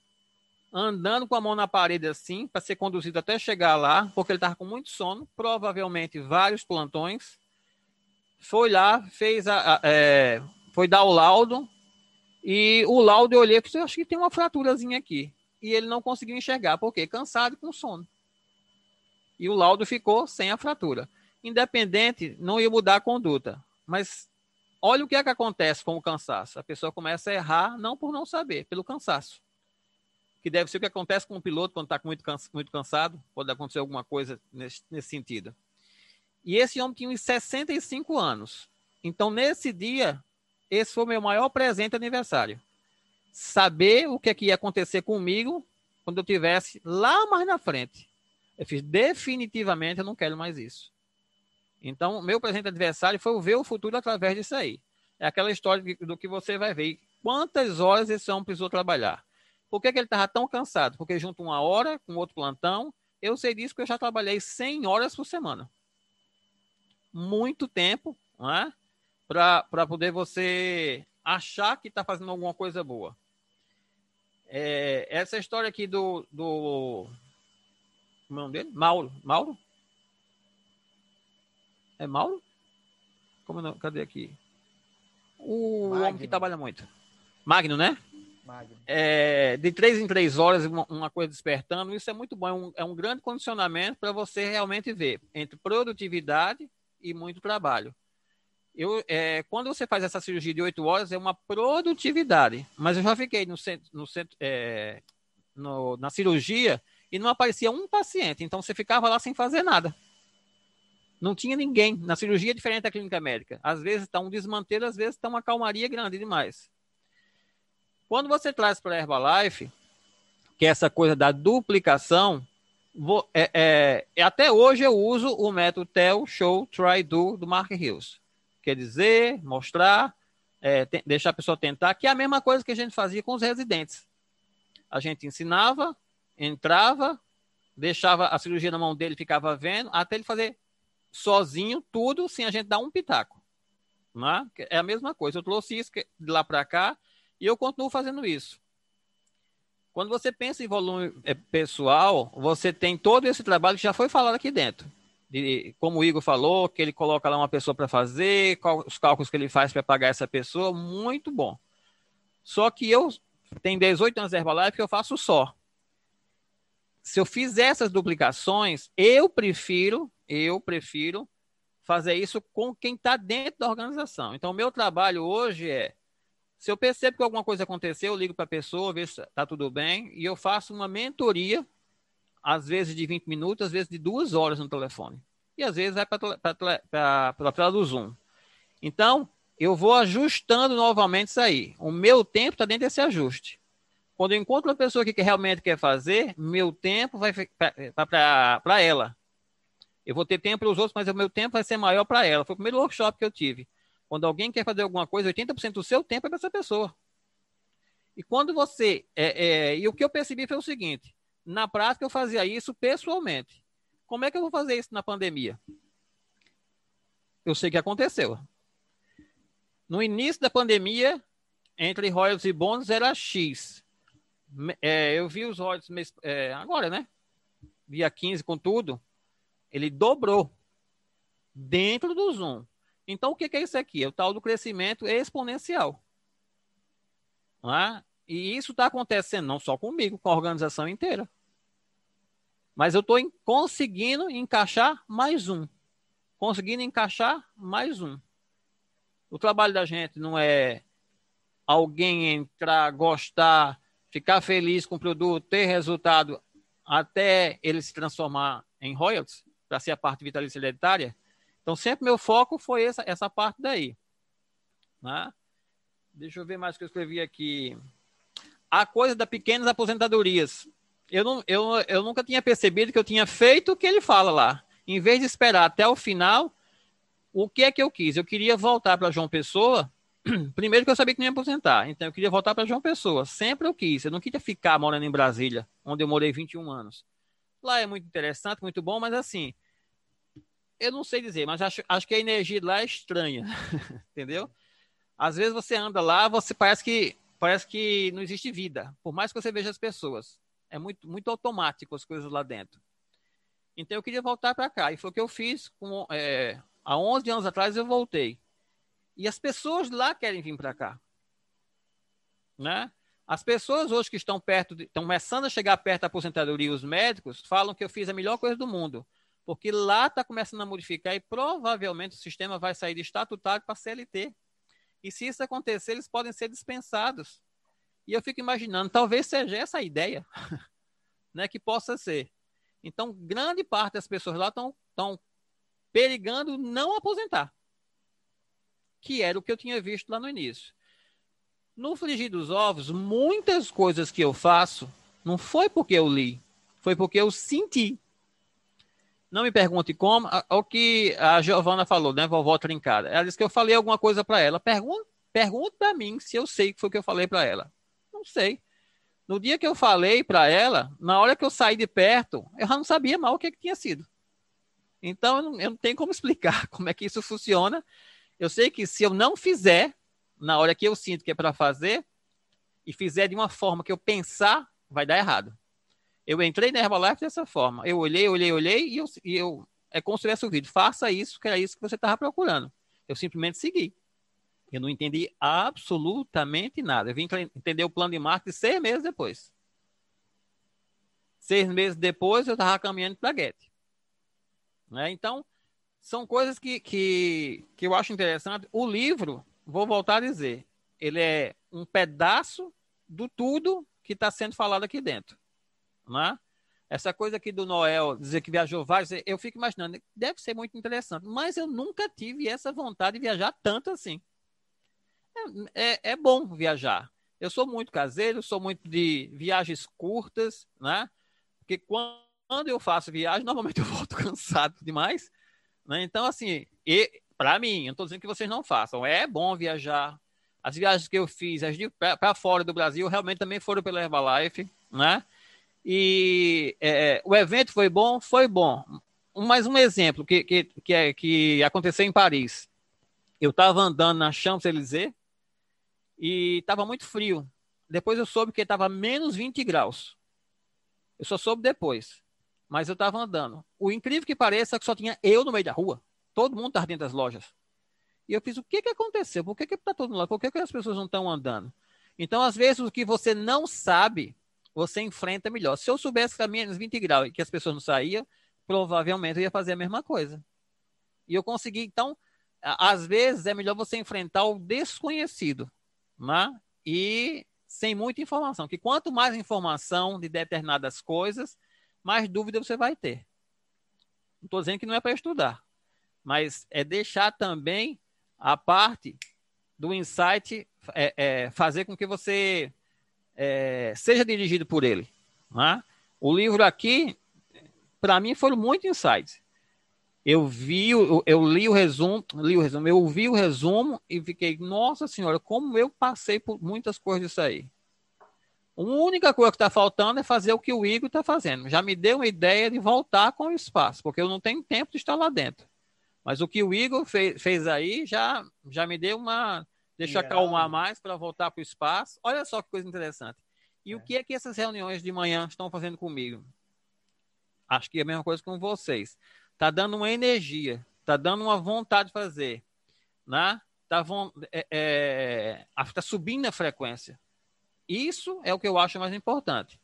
andando com a mão na parede assim, para ser conduzido até chegar lá, porque ele estava com muito sono, provavelmente vários plantões. Foi lá, fez a, a é, foi dar o laudo, e o laudo eu olhei e acho que tem uma fraturazinha aqui. E ele não conseguiu enxergar, porque cansado e com sono. E o laudo ficou sem a fratura. Independente, não ia mudar a conduta. Mas olha o que é que acontece com o cansaço. A pessoa começa a errar, não por não saber, pelo cansaço que deve ser o que acontece com o piloto quando está muito, muito cansado, pode acontecer alguma coisa nesse, nesse sentido. E esse homem tinha uns 65 anos. Então, nesse dia, esse foi o meu maior presente aniversário. Saber o que, é que ia acontecer comigo quando eu tivesse lá mais na frente. Eu fiz, definitivamente, eu não quero mais isso. Então, meu presente de aniversário foi ver o futuro através disso aí. É aquela história do que você vai ver. Quantas horas esse homem precisou trabalhar? Por que, que ele estava tão cansado? Porque junto uma hora com outro plantão, eu sei disso porque eu já trabalhei 100 horas por semana. Muito tempo, né? Para poder você achar que está fazendo alguma coisa boa. É, essa história aqui do, do. Como é o nome dele? Mauro. Mauro? É Mauro? Como não? Cadê aqui? O Magno. homem que trabalha muito. Magno, né? Magno. É, de três em três horas, uma, uma, coisa despertando, isso é muito bom. É um, é um grande condicionamento para você realmente ver entre produtividade e muito trabalho. Eu, é, quando você faz essa cirurgia de oito horas, é uma produtividade. Mas eu já fiquei no centro, no centro é, no, na cirurgia e não aparecia um paciente. Então você ficava lá sem fazer nada. Não tinha ninguém. Na cirurgia é diferente da clínica médica. Às vezes está um desmantelo, às vezes está uma calmaria grande demais. Quando você traz para a Herbalife, que é essa coisa da duplicação, vou, é, é, é, até hoje eu uso o método Tell, Show, Try, Do do Mark Hills. Quer dizer, mostrar, é, deixar a pessoa tentar, que é a mesma coisa que a gente fazia com os residentes. A gente ensinava, entrava, deixava a cirurgia na mão dele, ficava vendo, até ele fazer sozinho tudo sem a gente dar um pitaco. Né? É a mesma coisa. Eu trouxe isso de lá para cá e eu continuo fazendo isso. Quando você pensa em volume é, pessoal, você tem todo esse trabalho que já foi falado aqui dentro. De, como o Igor falou, que ele coloca lá uma pessoa para fazer, qual, os cálculos que ele faz para pagar essa pessoa, muito bom. Só que eu tenho 18 anos de Herbalife que eu faço só. Se eu fizer essas duplicações, eu prefiro eu prefiro fazer isso com quem está dentro da organização. Então, o meu trabalho hoje é, se eu percebo que alguma coisa aconteceu, eu ligo para a pessoa, vejo se está tudo bem, e eu faço uma mentoria, às vezes de 20 minutos, às vezes de duas horas no telefone. E às vezes vai para a tela do Zoom. Então, eu vou ajustando novamente isso aí. O meu tempo está dentro desse ajuste. Quando eu encontro uma pessoa que realmente quer fazer, meu tempo vai para ela. Eu vou ter tempo para os outros, mas o meu tempo vai ser maior para ela. Foi o primeiro workshop que eu tive. Quando alguém quer fazer alguma coisa, 80% do seu tempo é para essa pessoa. E quando você. É, é, e o que eu percebi foi o seguinte: na prática, eu fazia isso pessoalmente. Como é que eu vou fazer isso na pandemia? Eu sei que aconteceu. No início da pandemia, entre royalties e bônus era X. É, eu vi os royalties é, agora, né? Dia 15 com tudo. Ele dobrou dentro do Zoom. Então, o que é isso aqui? É o tal do crescimento exponencial. É? E isso está acontecendo não só comigo, com a organização inteira. Mas eu estou conseguindo encaixar mais um. Conseguindo encaixar mais um. O trabalho da gente não é alguém entrar, gostar, ficar feliz com o produto, ter resultado até ele se transformar em royalties para ser a parte vitalícia hereditária. Então, sempre meu foco foi essa, essa parte daí. Né? Deixa eu ver mais o que eu escrevi aqui. A coisa das pequenas aposentadorias. Eu, não, eu, eu nunca tinha percebido que eu tinha feito o que ele fala lá. Em vez de esperar até o final, o que é que eu quis? Eu queria voltar para João Pessoa. *clears throat* Primeiro que eu sabia que não ia aposentar. Então eu queria voltar para João Pessoa. Sempre eu quis. Eu não queria ficar morando em Brasília, onde eu morei 21 anos. Lá é muito interessante, muito bom, mas assim, eu não sei dizer, mas acho, acho que a energia lá é estranha, *laughs* entendeu? Às vezes você anda lá, você parece que parece que não existe vida, por mais que você veja as pessoas. É muito, muito automático as coisas lá dentro. Então eu queria voltar para cá, e foi o que eu fiz com, é, há 11 anos atrás eu voltei. E as pessoas lá querem vir para cá. Né? As pessoas hoje que estão perto, de, estão começando a chegar perto da aposentadoria, os médicos, falam que eu fiz a melhor coisa do mundo porque lá está começando a modificar e provavelmente o sistema vai sair de estatutário para CLT. E se isso acontecer, eles podem ser dispensados. E eu fico imaginando, talvez seja essa a ideia, *laughs* né, que possa ser. Então, grande parte das pessoas lá estão perigando não aposentar, que era o que eu tinha visto lá no início. No frigir dos ovos, muitas coisas que eu faço não foi porque eu li, foi porque eu senti. Não me pergunte como. O que a Giovana falou, né? Vovó trincada. Ela disse que eu falei alguma coisa para ela. Pergunta, pergunta para mim se eu sei que foi o que eu falei para ela. Não sei. No dia que eu falei para ela, na hora que eu saí de perto, eu já não sabia mal o que, que tinha sido. Então, eu não, eu não tenho como *laughs* explicar como é que isso funciona. Eu sei que se eu não fizer, na hora que eu sinto que é para fazer, e fizer de uma forma que eu pensar, vai dar errado. Eu entrei na Herbalife dessa forma. Eu olhei, olhei, olhei e eu, e eu é como se tivesse ouvido, faça isso, que era isso que você estava procurando. Eu simplesmente segui. Eu não entendi absolutamente nada. Eu vim entender o plano de marketing seis meses depois. Seis meses depois, eu estava caminhando para Get. Né? Então, são coisas que, que, que eu acho interessante. O livro, vou voltar a dizer, ele é um pedaço do tudo que está sendo falado aqui dentro. Né? Essa coisa aqui do Noel, dizer que viajou vários, eu fico imaginando, deve ser muito interessante, mas eu nunca tive essa vontade de viajar tanto assim. É, é, é bom viajar. Eu sou muito caseiro, sou muito de viagens curtas, né? Porque quando eu faço viagem, *laughs* normalmente eu volto *laughs* cansado demais. Né? Então, assim, para mim, eu não estou dizendo que vocês não façam, é bom viajar. As viagens que eu fiz, as para fora do Brasil, realmente também foram pela Herbalife, né? E é, o evento foi bom? Foi bom. Mais um exemplo que, que, que, é, que aconteceu em Paris. Eu estava andando na Champs-Élysées e estava muito frio. Depois eu soube que estava menos 20 graus. Eu só soube depois. Mas eu estava andando. O incrível que pareça é que só tinha eu no meio da rua. Todo mundo estava dentro das lojas. E eu fiz, o que, que aconteceu? Por que, que tá todo mundo lá? Por que, que as pessoas não estão andando? Então, às vezes, o que você não sabe, você enfrenta melhor. Se eu soubesse que a menos 20 graus e que as pessoas não saíam, provavelmente eu ia fazer a mesma coisa. E eu consegui, então, às vezes é melhor você enfrentar o desconhecido, né? E sem muita informação, que quanto mais informação de determinadas coisas, mais dúvida você vai ter. Não estou dizendo que não é para estudar, mas é deixar também a parte do insight é, é, fazer com que você é, seja dirigido por ele. Né? O livro aqui, para mim, foram muito insights. Eu vi, eu, eu, li o resumo, li o resumo, eu vi o resumo e fiquei, nossa senhora, como eu passei por muitas coisas disso aí. A única coisa que está faltando é fazer o que o Igor está fazendo. Já me deu uma ideia de voltar com o espaço, porque eu não tenho tempo de estar lá dentro. Mas o que o Igor fez, fez aí já, já me deu uma. Deixa eu acalmar mais para voltar para o espaço. Olha só que coisa interessante. E é. o que é que essas reuniões de manhã estão fazendo comigo? Acho que é a mesma coisa com vocês. Está dando uma energia, está dando uma vontade de fazer. Né? Está é, é, tá subindo a frequência. Isso é o que eu acho mais importante.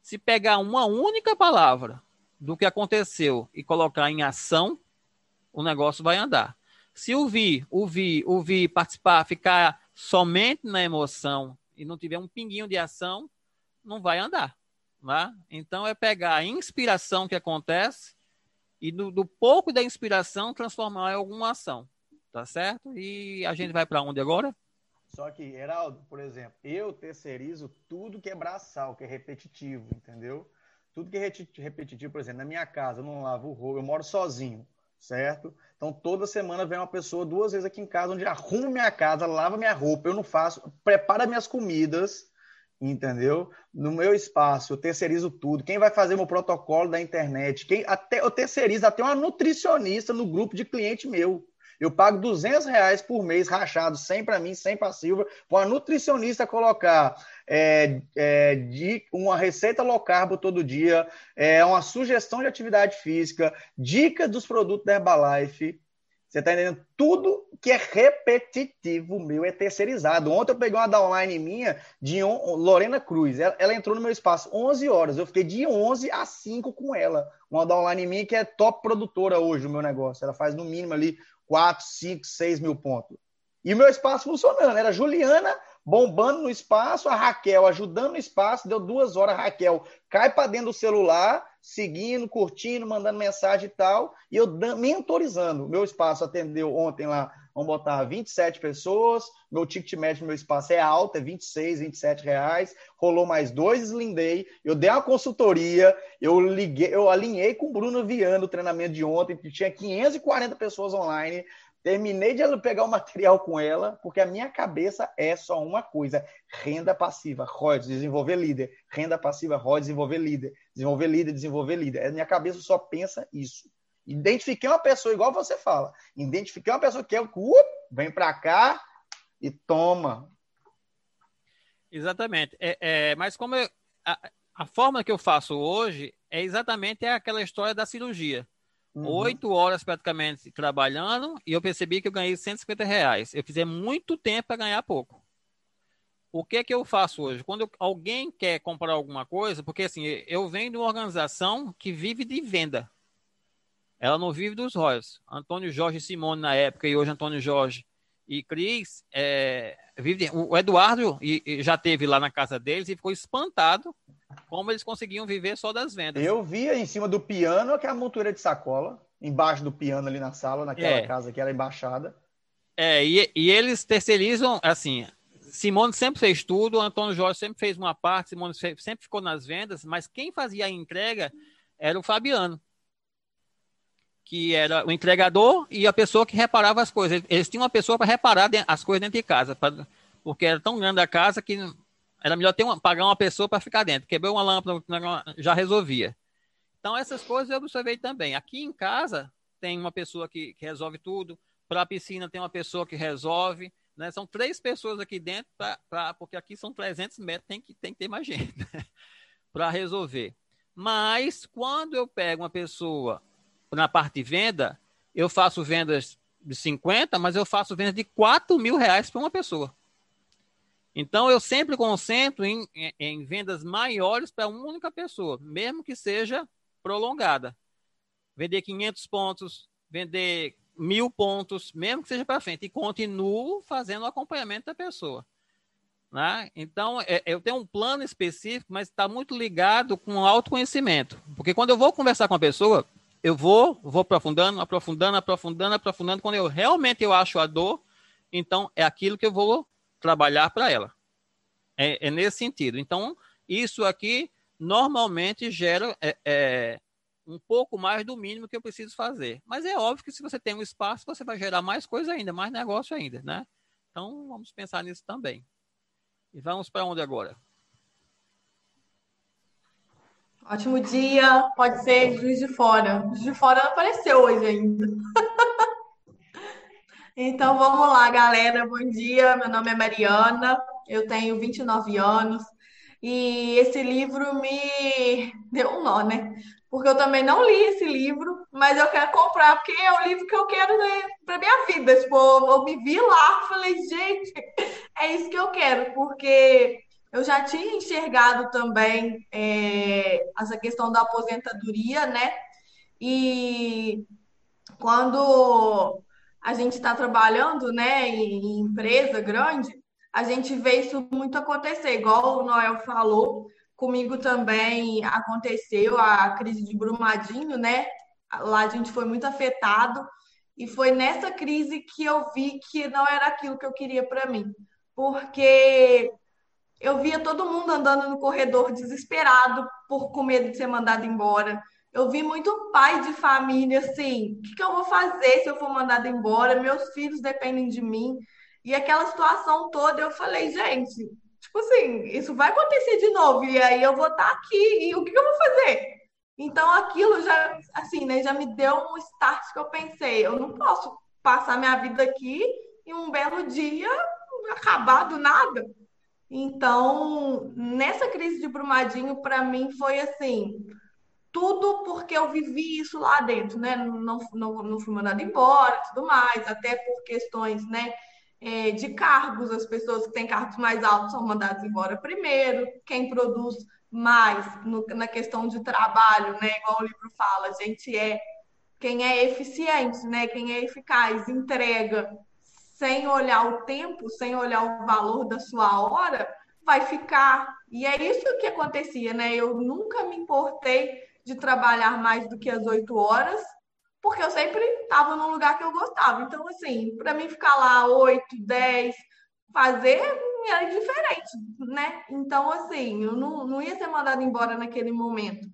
Se pegar uma única palavra do que aconteceu e colocar em ação, o negócio vai andar. Se ouvir, ouvir, ouvir, participar, ficar somente na emoção e não tiver um pinguinho de ação, não vai andar. Né? Então é pegar a inspiração que acontece e do, do pouco da inspiração transformar em alguma ação. Tá certo? E a gente vai para onde agora? Só que, Heraldo, por exemplo, eu terceirizo tudo que é braçal, que é repetitivo, entendeu? Tudo que é repetitivo, por exemplo, na minha casa, eu não lavo o eu moro sozinho certo? Então, toda semana vem uma pessoa duas vezes aqui em casa, onde arruma minha casa, lava minha roupa, eu não faço, prepara minhas comidas, entendeu? No meu espaço, eu terceirizo tudo. Quem vai fazer meu protocolo da internet? Quem até eu terceirizo até uma nutricionista no grupo de cliente meu. Eu pago 200 reais por mês, rachado, sem para mim, sem para Silva, para uma nutricionista colocar é, é, de uma receita low carb todo dia, é, uma sugestão de atividade física, dica dos produtos da Herbalife. Você está entendendo? Tudo que é repetitivo meu é terceirizado. Ontem eu peguei uma downline minha de. Lorena Cruz. Ela, ela, entrou no meu espaço 11 horas. Eu fiquei de 11 a 5 com ela. Uma downline minha que é top produtora hoje no meu negócio. Ela faz no mínimo ali 4, 5, 6 mil pontos. E o meu espaço funcionando. Era Juliana bombando no espaço, a Raquel ajudando no espaço. Deu duas horas, a Raquel cai para dentro do celular, seguindo, curtindo, mandando mensagem e tal. E eu mentorizando. Meu espaço atendeu ontem lá, vamos botar 27 pessoas. Meu ticket médio no meu espaço é alto, é 26, 27 reais. Rolou mais dois Slim Eu dei uma consultoria, eu liguei, eu alinhei com o Bruno Viano o treinamento de ontem, que tinha 540 pessoas online. Terminei de pegar o material com ela, porque a minha cabeça é só uma coisa: renda passiva, ROI, desenvolver líder. Renda passiva, ROI, desenvolver líder. Desenvolver líder, desenvolver líder. A minha cabeça só pensa isso. Identifiquei uma pessoa, igual você fala. Identifiquei uma pessoa que é, uh, vem para cá e toma. Exatamente. É, é mas como eu, a, a forma que eu faço hoje é exatamente aquela história da cirurgia. Uhum. oito uhum. horas praticamente trabalhando e eu percebi que eu ganhei 150 reais. Eu fiz muito tempo para ganhar pouco. O que é que eu faço hoje? Quando eu, alguém quer comprar alguma coisa, porque assim, eu venho de uma organização que vive de venda. Ela não vive dos royalties. Antônio Jorge Simone na época e hoje Antônio Jorge e Cris, é, vive, o Eduardo já teve lá na casa deles e ficou espantado como eles conseguiam viver só das vendas. Eu via em cima do piano aquela montura de sacola, embaixo do piano ali na sala, naquela é. casa que era embaixada. É, e, e eles terceirizam, assim, Simone sempre fez tudo, Antônio Jorge sempre fez uma parte, Simone sempre ficou nas vendas, mas quem fazia a entrega era o Fabiano que era o entregador e a pessoa que reparava as coisas. Eles tinham uma pessoa para reparar as coisas dentro de casa, pra, porque era tão grande a casa que era melhor ter uma, pagar uma pessoa para ficar dentro. Quebrou uma lâmpada, já resolvia. Então, essas coisas eu observei também. Aqui em casa, tem uma pessoa que, que resolve tudo. Para a piscina, tem uma pessoa que resolve. Né? São três pessoas aqui dentro, pra, pra, porque aqui são 300 metros, tem que, tem que ter mais *laughs* gente né? para resolver. Mas, quando eu pego uma pessoa na parte de venda, eu faço vendas de 50, mas eu faço vendas de 4 mil reais para uma pessoa. Então, eu sempre concentro em, em, em vendas maiores para uma única pessoa, mesmo que seja prolongada. Vender 500 pontos, vender mil pontos, mesmo que seja para frente, e continuo fazendo o acompanhamento da pessoa. Né? Então, é, eu tenho um plano específico, mas está muito ligado com autoconhecimento. Porque quando eu vou conversar com a pessoa, eu vou, vou aprofundando, aprofundando, aprofundando, aprofundando. Quando eu realmente eu acho a dor, então é aquilo que eu vou trabalhar para ela. É, é, nesse sentido. Então, isso aqui normalmente gera é, é, um pouco mais do mínimo que eu preciso fazer. Mas é óbvio que se você tem um espaço, você vai gerar mais coisa ainda, mais negócio ainda, né? Então, vamos pensar nisso também. E vamos para onde agora? Ótimo dia, pode ser Juiz de Fora. Juiz de Fora não apareceu hoje ainda. *laughs* então vamos lá, galera. Bom dia, meu nome é Mariana, eu tenho 29 anos e esse livro me deu um nó, né? Porque eu também não li esse livro, mas eu quero comprar, porque é o livro que eu quero ler para minha vida. Tipo, eu me vi lá, falei, gente, *laughs* é isso que eu quero, porque eu já tinha enxergado também é, essa questão da aposentadoria, né? E quando a gente está trabalhando, né, em empresa grande, a gente vê isso muito acontecer, igual o Noel falou, comigo também aconteceu a crise de Brumadinho, né? Lá a gente foi muito afetado e foi nessa crise que eu vi que não era aquilo que eu queria para mim, porque eu via todo mundo andando no corredor desesperado por com medo de ser mandado embora. Eu vi muito pai de família assim: o que, que eu vou fazer se eu for mandado embora? Meus filhos dependem de mim. E aquela situação toda, eu falei, gente, tipo assim, isso vai acontecer de novo, e aí eu vou estar aqui, e o que, que eu vou fazer? Então aquilo já, assim, né, já me deu um start que eu pensei, eu não posso passar minha vida aqui e um belo dia acabar do nada. Então, nessa crise de Brumadinho, para mim foi assim, tudo porque eu vivi isso lá dentro, né? Não, não, não fui mandada embora, tudo mais, até por questões, né? É, de cargos, as pessoas que têm cargos mais altos são mandadas embora primeiro, quem produz mais no, na questão de trabalho, né? Igual o livro fala, a gente é quem é eficiente, né? Quem é eficaz, entrega sem olhar o tempo, sem olhar o valor da sua hora, vai ficar. E é isso que acontecia, né? Eu nunca me importei de trabalhar mais do que as oito horas, porque eu sempre estava num lugar que eu gostava. Então, assim, para mim ficar lá oito, dez, fazer era diferente, né? Então, assim, eu não, não ia ser mandada embora naquele momento.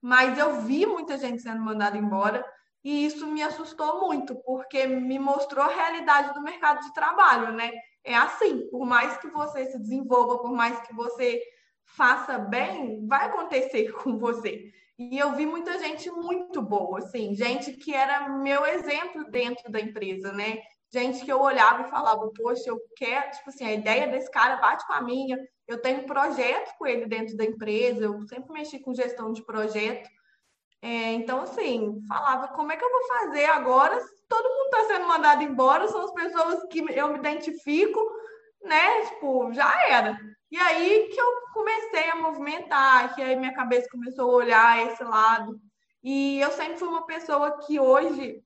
Mas eu vi muita gente sendo mandada embora e isso me assustou muito, porque me mostrou a realidade do mercado de trabalho, né? É assim, por mais que você se desenvolva, por mais que você faça bem, vai acontecer *laughs* com você. E eu vi muita gente muito boa, assim, gente que era meu exemplo dentro da empresa, né? Gente que eu olhava e falava, poxa, eu quero, tipo assim, a ideia desse cara bate com a minha, eu tenho projeto com ele dentro da empresa, eu sempre mexi com gestão de projeto. É, então, assim, falava, como é que eu vou fazer agora? Todo mundo está sendo mandado embora, são as pessoas que eu me identifico, né? Tipo, já era. E aí que eu comecei a movimentar, que aí minha cabeça começou a olhar esse lado. E eu sempre fui uma pessoa que hoje,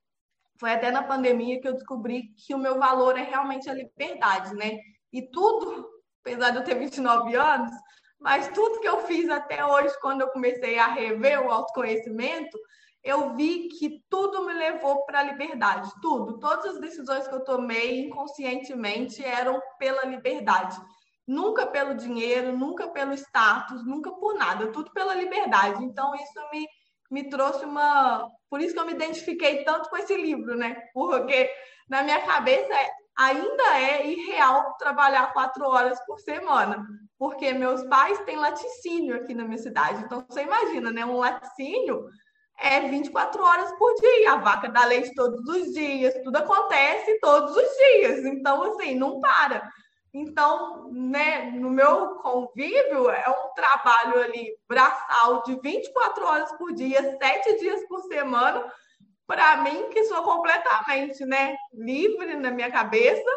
foi até na pandemia que eu descobri que o meu valor é realmente a liberdade, né? E tudo, *laughs* apesar de eu ter 29 anos, mas tudo que eu fiz até hoje, quando eu comecei a rever o autoconhecimento, eu vi que tudo me levou para a liberdade, tudo. Todas as decisões que eu tomei inconscientemente eram pela liberdade. Nunca pelo dinheiro, nunca pelo status, nunca por nada, tudo pela liberdade. Então, isso me, me trouxe uma. Por isso que eu me identifiquei tanto com esse livro, né? Porque na minha cabeça ainda é irreal trabalhar quatro horas por semana, porque meus pais têm laticínio aqui na minha cidade. Então, você imagina, né? Um laticínio é 24 horas por dia, a vaca dá leite todos os dias, tudo acontece todos os dias. Então, assim, não para. Então, né, no meu convívio, é um trabalho ali braçal de 24 horas por dia, sete dias por semana, para mim, que sou completamente né, livre na minha cabeça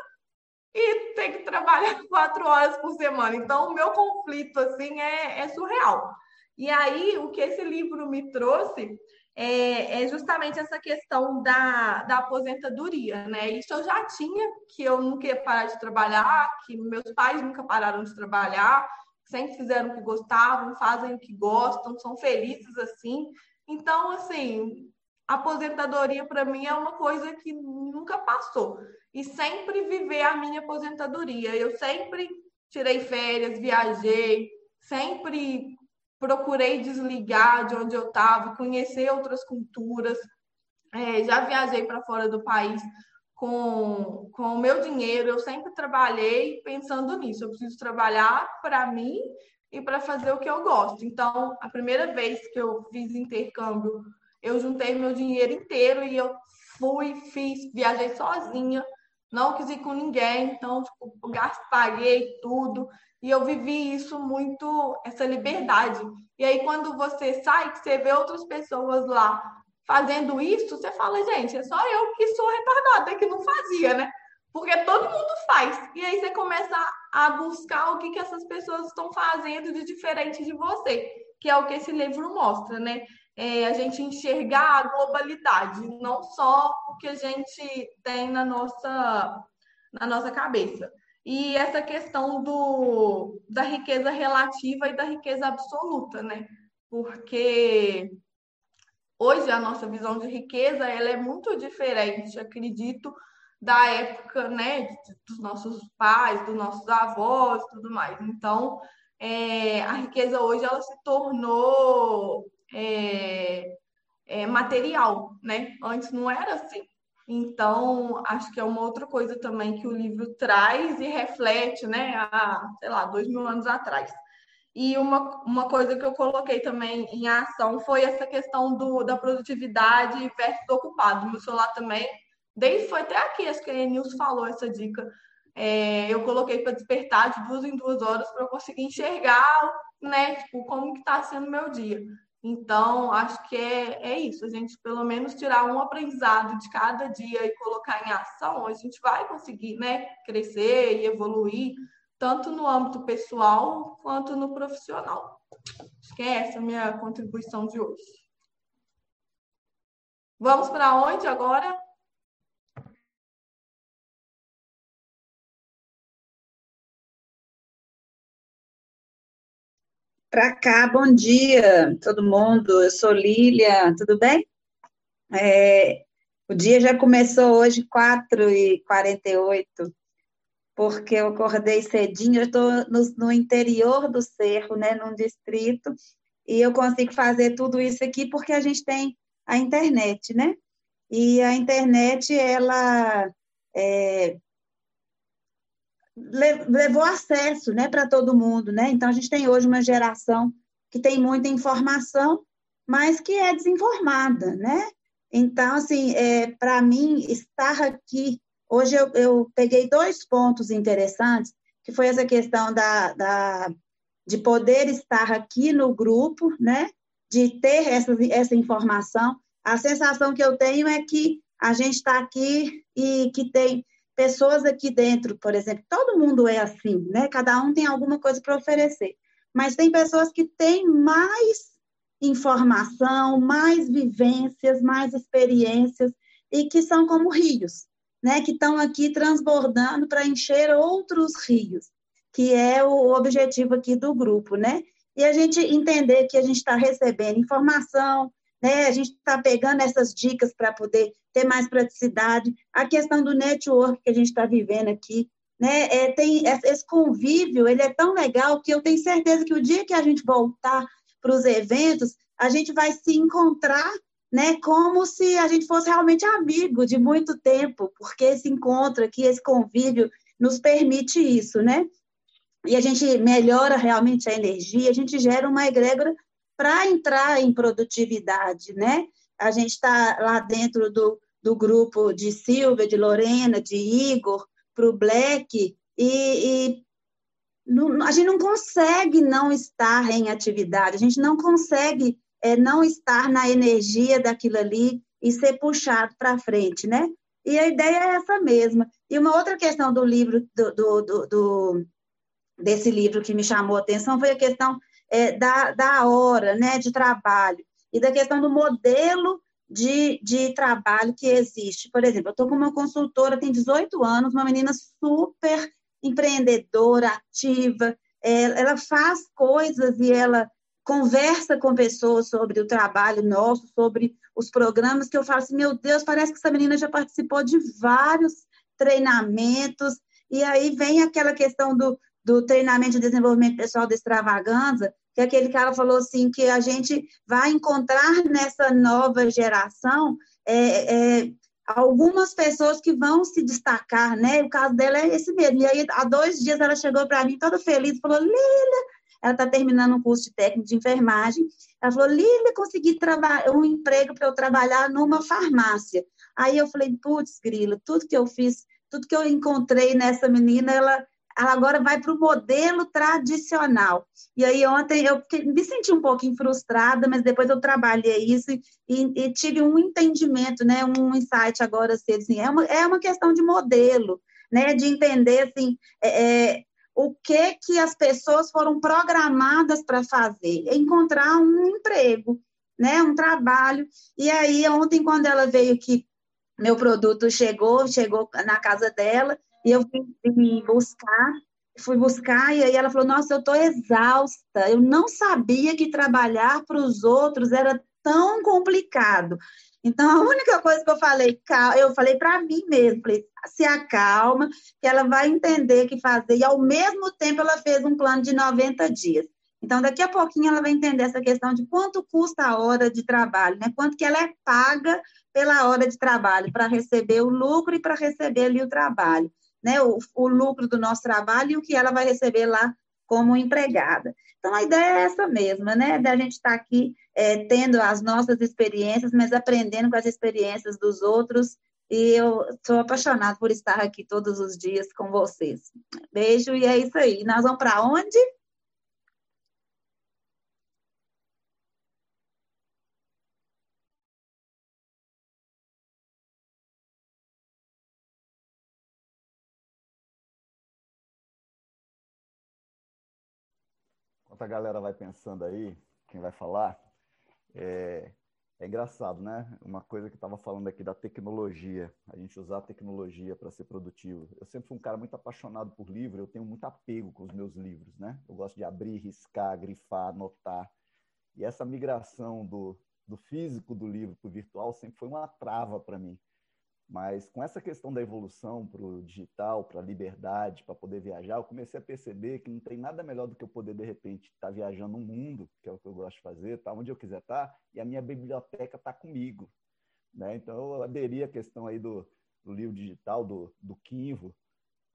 e tem que trabalhar *laughs* quatro horas por semana. Então, o meu conflito assim é, é surreal. E aí, o que esse livro me trouxe é, é, justamente essa questão da, da aposentadoria, né? Isso eu já tinha, que eu nunca ia parar de trabalhar, que meus pais nunca pararam de trabalhar, sempre fizeram o que gostavam, fazem o que gostam, são felizes assim. Então, assim, aposentadoria para mim é uma coisa que nunca passou. E sempre viver a minha aposentadoria. Eu sempre tirei férias, viajei, sempre procurei desligar de onde eu estava, conhecer outras culturas. É, já viajei para fora do país com, com o meu dinheiro. Eu sempre trabalhei pensando nisso. Eu preciso trabalhar para mim e para fazer o que eu gosto. Então, a primeira vez que eu fiz intercâmbio eu juntei meu dinheiro inteiro e eu fui, fiz, viajei sozinha, não quis ir com ninguém, então, tipo, tudo, e eu vivi isso muito, essa liberdade. E aí, quando você sai, que você vê outras pessoas lá fazendo isso, você fala, gente, é só eu que sou retardada, que não fazia, né? Porque todo mundo faz. E aí você começa a buscar o que, que essas pessoas estão fazendo de diferente de você, que é o que esse livro mostra, né? É, a gente enxergar a globalidade, não só o que a gente tem na nossa, na nossa cabeça. E essa questão do, da riqueza relativa e da riqueza absoluta, né? Porque hoje a nossa visão de riqueza ela é muito diferente, acredito, da época, né, dos nossos pais, dos nossos avós, tudo mais. Então, é, a riqueza hoje ela se tornou é, é, material, né? Antes não era assim. Então, acho que é uma outra coisa também que o livro traz e reflete, né? Há, sei lá, dois mil anos atrás. E uma, uma coisa que eu coloquei também em ação foi essa questão do, da produtividade versus do ocupado. Meu celular também, desde foi até aqui, acho que a News falou essa dica. É, eu coloquei para despertar de duas em duas horas para eu conseguir enxergar, né? Tipo, como que está sendo meu dia. Então, acho que é, é isso, a gente pelo menos tirar um aprendizado de cada dia e colocar em ação, a gente vai conseguir né, crescer e evoluir, tanto no âmbito pessoal quanto no profissional. Acho que é essa a minha contribuição de hoje. Vamos para onde agora? Para cá, bom dia, todo mundo. Eu sou Lília, tudo bem? É, o dia já começou hoje, 4h48, porque eu acordei cedinho, eu estou no, no, interior do Cerro, né, num distrito, e eu consigo fazer tudo isso aqui porque a gente tem a internet, né? E a internet, ela é, levou acesso né, para todo mundo. Né? Então, a gente tem hoje uma geração que tem muita informação, mas que é desinformada. Né? Então, assim, é, para mim, estar aqui. Hoje eu, eu, peguei dois pontos interessantes, que foi essa questão da, da, de poder estar aqui no grupo, né? de ter essa, essa informação. A sensação que eu tenho é que a gente está aqui e que tem pessoas aqui dentro, por exemplo, todo mundo é assim, né? Cada um tem alguma coisa para oferecer, mas tem pessoas que têm mais informação, mais vivências, mais experiências e que são como rios, né? Que estão aqui transbordando para encher outros rios, que é o objetivo aqui do grupo, né? E a gente entender que a gente está recebendo informação, né? A gente está pegando essas dicas para poder ter mais praticidade. A questão do network que a gente está vivendo aqui, né? É, tem esse convívio, ele é tão legal que eu tenho certeza que o dia que a gente voltar para os eventos, a gente vai se encontrar, né? Como se a gente fosse realmente amigo de muito tempo, porque esse encontro aqui, esse convívio nos permite isso, né? E a gente melhora realmente a energia, a gente gera uma egrégora para entrar em produtividade, né? A gente está lá dentro do, do grupo de Silvia, de Lorena, de Igor, para o Black, e, e não, a gente não consegue não estar em atividade, a gente não consegue é, não estar na energia daquilo ali e ser puxado para frente, né? E a ideia é essa mesma. E uma outra questão do livro, do, do, do, do desse livro que me chamou a atenção foi a questão é, da, da hora né, de trabalho e da questão do modelo de, de trabalho que existe. Por exemplo, eu estou com uma consultora, tem 18 anos, uma menina super empreendedora, ativa, é, ela faz coisas e ela conversa com pessoas sobre o trabalho nosso, sobre os programas, que eu falo assim, meu Deus, parece que essa menina já participou de vários treinamentos, e aí vem aquela questão do, do treinamento de desenvolvimento pessoal da extravaganza, que aquele cara falou assim que a gente vai encontrar nessa nova geração é, é, algumas pessoas que vão se destacar, né? O caso dela é esse mesmo. E aí, há dois dias, ela chegou para mim toda feliz falou: Lília, ela está terminando um curso de técnico de enfermagem. Ela falou: Lília, consegui um emprego para eu trabalhar numa farmácia. Aí eu falei: putz, grila, tudo que eu fiz, tudo que eu encontrei nessa menina, ela ela agora vai para o modelo tradicional. E aí ontem eu me senti um pouquinho frustrada, mas depois eu trabalhei isso e, e tive um entendimento, né, um insight agora, assim, é, uma, é uma questão de modelo, né, de entender, assim, é, é, o que que as pessoas foram programadas para fazer, encontrar um emprego, né, um trabalho. E aí ontem, quando ela veio aqui, meu produto chegou, chegou na casa dela, e eu fui buscar, fui buscar, e aí ela falou: Nossa, eu estou exausta. Eu não sabia que trabalhar para os outros era tão complicado. Então, a única coisa que eu falei, eu falei para mim mesmo, falei, se acalma, que ela vai entender que fazer. E, ao mesmo tempo, ela fez um plano de 90 dias. Então, daqui a pouquinho, ela vai entender essa questão de quanto custa a hora de trabalho, né? quanto que ela é paga pela hora de trabalho, para receber o lucro e para receber ali o trabalho né, o, o lucro do nosso trabalho e o que ela vai receber lá como empregada. Então, a ideia é essa mesma, né? Da gente estar tá aqui é, tendo as nossas experiências, mas aprendendo com as experiências dos outros. E eu sou apaixonada por estar aqui todos os dias com vocês. Beijo e é isso aí. Nós vamos para onde? Enquanto a galera vai pensando aí, quem vai falar, é, é engraçado, né? Uma coisa que estava falando aqui da tecnologia, a gente usar a tecnologia para ser produtivo. Eu sempre fui um cara muito apaixonado por livro, eu tenho muito apego com os meus livros, né? Eu gosto de abrir, riscar, grifar, anotar. E essa migração do, do físico do livro para o virtual sempre foi uma trava para mim. Mas com essa questão da evolução para o digital, para a liberdade, para poder viajar, eu comecei a perceber que não tem nada melhor do que eu poder, de repente, estar tá viajando no mundo, que é o que eu gosto de fazer, tá onde eu quiser estar, tá, e a minha biblioteca está comigo. Né? Então, eu aderi à questão aí do, do livro digital, do, do Kinvo,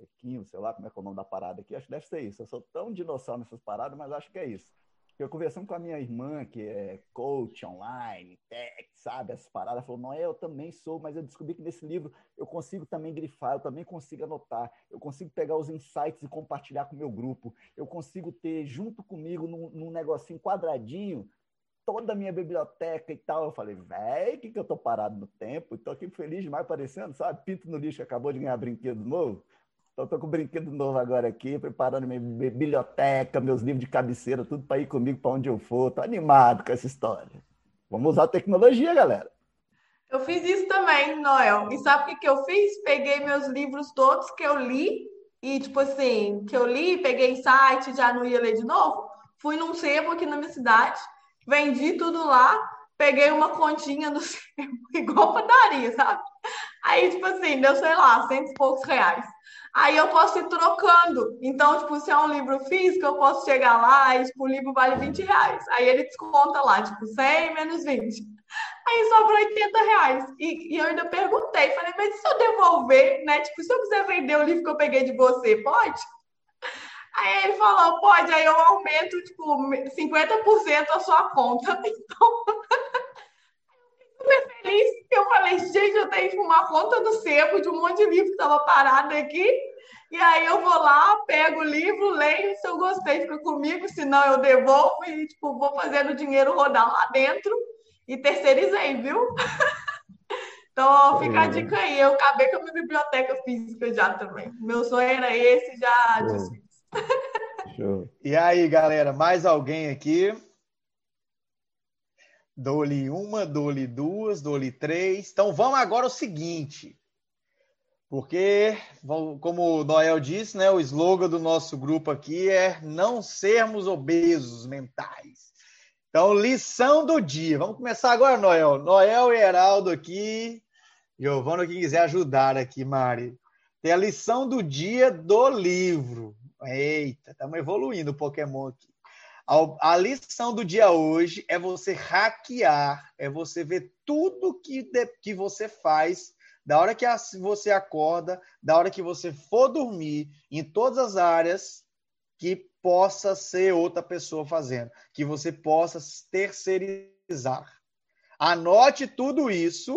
é Kinvo, sei lá como é é o nome da parada aqui, acho que deve ser isso. Eu sou tão dinossauro nessas paradas, mas acho que é isso. Eu conversando com a minha irmã, que é coach online, tech, sabe, essas paradas, falou, não, eu também sou, mas eu descobri que nesse livro eu consigo também grifar, eu também consigo anotar, eu consigo pegar os insights e compartilhar com o meu grupo, eu consigo ter junto comigo num, num negocinho quadradinho toda a minha biblioteca e tal. Eu falei, velho, que, que eu tô parado no tempo? Tô aqui feliz demais aparecendo, sabe? Pinto no lixo, acabou de ganhar brinquedo novo. Então, tô com um brinquedo novo agora aqui, preparando minha biblioteca, meus livros de cabeceira, tudo para ir comigo para onde eu for. Tô animado com essa história. Vamos usar a tecnologia, galera. Eu fiz isso também, Noel. E sabe o que, que eu fiz? Peguei meus livros todos que eu li e, tipo assim, que eu li, peguei em site, já não ia ler de novo. Fui num sebo aqui na minha cidade, vendi tudo lá, peguei uma continha sebo, *laughs* igual padaria, sabe? Aí, tipo assim, deu, sei lá, cento e poucos reais. Aí eu posso ir trocando. Então, tipo, se é um livro físico, eu posso chegar lá e, tipo, o livro vale 20 reais. Aí ele desconta lá, tipo, 100 menos 20. Aí sobra 80 reais. E, e, eu ainda perguntei, falei, mas se eu devolver, né? Tipo, se eu quiser vender o livro que eu peguei de você, pode? Aí ele falou, pode, aí eu aumento, tipo, 50% a sua conta. *laughs* Então, feliz. Eu falei, gente, eu tenho uma conta do sebo de um monte de livro que estava parado aqui. E aí eu vou lá, pego o livro, leio, se eu gostei, fica comigo, senão eu devolvo e, tipo, vou fazendo o dinheiro rodar lá dentro e terceirizei, viu? *laughs* Então, fica a dica aí. Eu acabei com a minha biblioteca física já também. Meu sonho era esse, já desfiz. *laughs* E aí, galera, mais alguém aqui? Dou-lhe uma, dou-lhe duas, dou-lhe três. Então, vamos agora o seguinte. Porque, como o Noel disse, né, o slogan do nosso grupo aqui é não sermos obesos mentais. Então, lição do dia. Vamos começar agora, Noel. Noel e Heraldo aqui. Giovana, quem quiser ajudar aqui, Mari. Tem a lição do dia do livro. Eita, estamos evoluindo o Pokémon aqui. A, lição do dia hoje é você hackear, é você ver tudo que, de, que você faz, da hora que você acorda, da hora que você for dormir, em todas as áreas que possa ser outra pessoa fazendo, que você possa terceirizar. Anote tudo isso,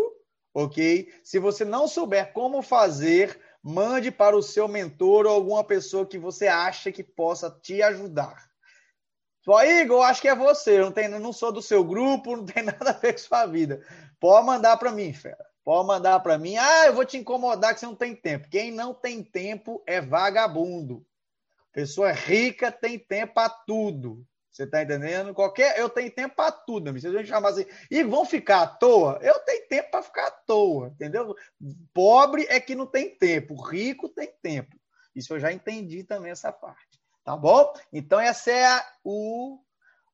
ok? Se você não souber como fazer, mande para o seu mentor ou alguma pessoa que você acha que possa te ajudar. Só, Igor, acho que é você, não, tenho, não sou do seu grupo, não tem *laughs* nada a ver com sua vida. Pode mandar para mim, fera. Pode mandar para mim. Ah, eu vou te incomodar que você não tem tempo. Quem não tem tempo é vagabundo. Pessoa rica tem tempo para tudo. Você está entendendo? Qualquer, eu tenho tempo para tudo, amigo. Vocês vão chamar assim, e vão ficar à toa? Eu tenho tempo para ficar à toa, entendeu? Pobre é que não tem tempo, rico tem tempo. Isso eu já entendi também essa parte, tá bom? Então essa é a, o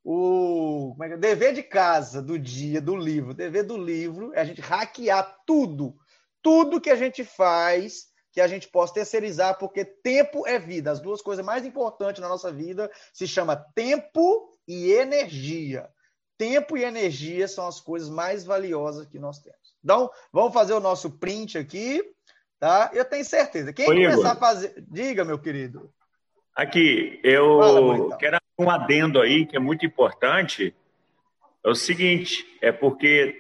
o é é? dever de casa do dia do livro. O dever do livro é a gente hackear tudo, tudo que a gente faz que a gente possa terceirizar, porque tempo é vida. As duas coisas mais importantes na nossa vida se chama tempo e energia. Tempo e energia são as coisas mais valiosas que nós temos. Então, vamos fazer o nosso print aqui, tá? Eu tenho certeza. Quem Oi, começar Igor. a fazer, diga, meu querido. Aqui, eu Fala, então. quero um adendo aí que é muito importante. É o seguinte, é porque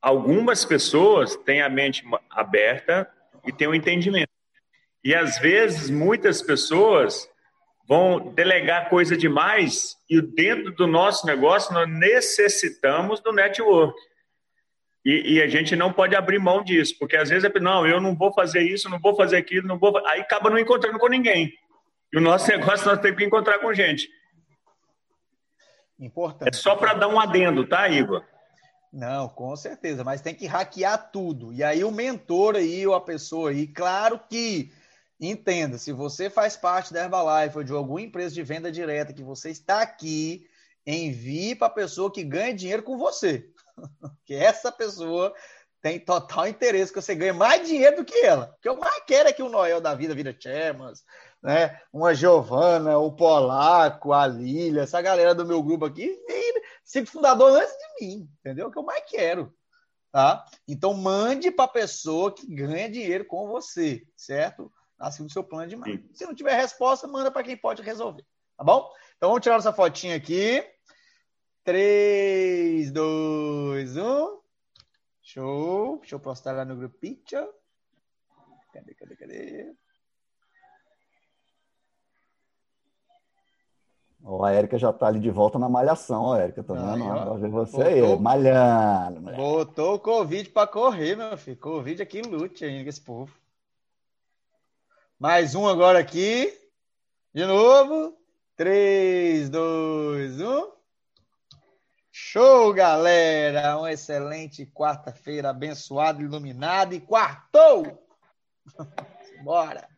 algumas pessoas têm a mente aberta e ter um entendimento. E às vezes muitas pessoas vão delegar coisa demais e dentro do nosso negócio nós necessitamos do network. E, e, a gente não pode abrir mão disso, porque às vezes é, não, eu não vou fazer isso, não vou fazer aquilo, não vou, aí acaba não encontrando com ninguém. E o nosso negócio nós temos que encontrar com gente. Importante. É só para dar um adendo, tá, Igor? Não, com certeza, mas tem que hackear tudo. E aí o mentor aí, ou a pessoa aí, claro que entenda, se você faz parte da Herbalife ou de alguma empresa de venda direta que você está aqui, envie para a pessoa que ganha dinheiro com você. *laughs* que essa pessoa tem total interesse que você ganhe mais dinheiro do que ela. O que eu mais quero é que o Noel da vida vira Chairmans, né? Uma Giovana, o Polaco, a Lília, essa galera do meu grupo aqui, cinco fundadores antes de mim, entendeu? O que eu mais quero. Tá? Então, mande para pessoa que ganha dinheiro com você, certo? Assim, o seu plano de marketing. Se não tiver resposta, manda para quem pode resolver. Tá bom? Então, vamos tirar essa fotinha aqui. 3, 2, 1. Show. Deixa eu postar lá no grupo Picture. Cadê, cadê, cadê? Ó, a Érica já tá ali de volta na malhação, ó, Érica, tá vendo? Ó. Você Botou- aí, malhando. moleque. Botou o Covid pra correr, meu filho. Covid aqui lute ainda esse povo. Mais um agora aqui. De novo. 3, 2, 1. Show, galera! Uma excelente quarta-feira, abençoada, iluminada e quartou! *laughs* Bora!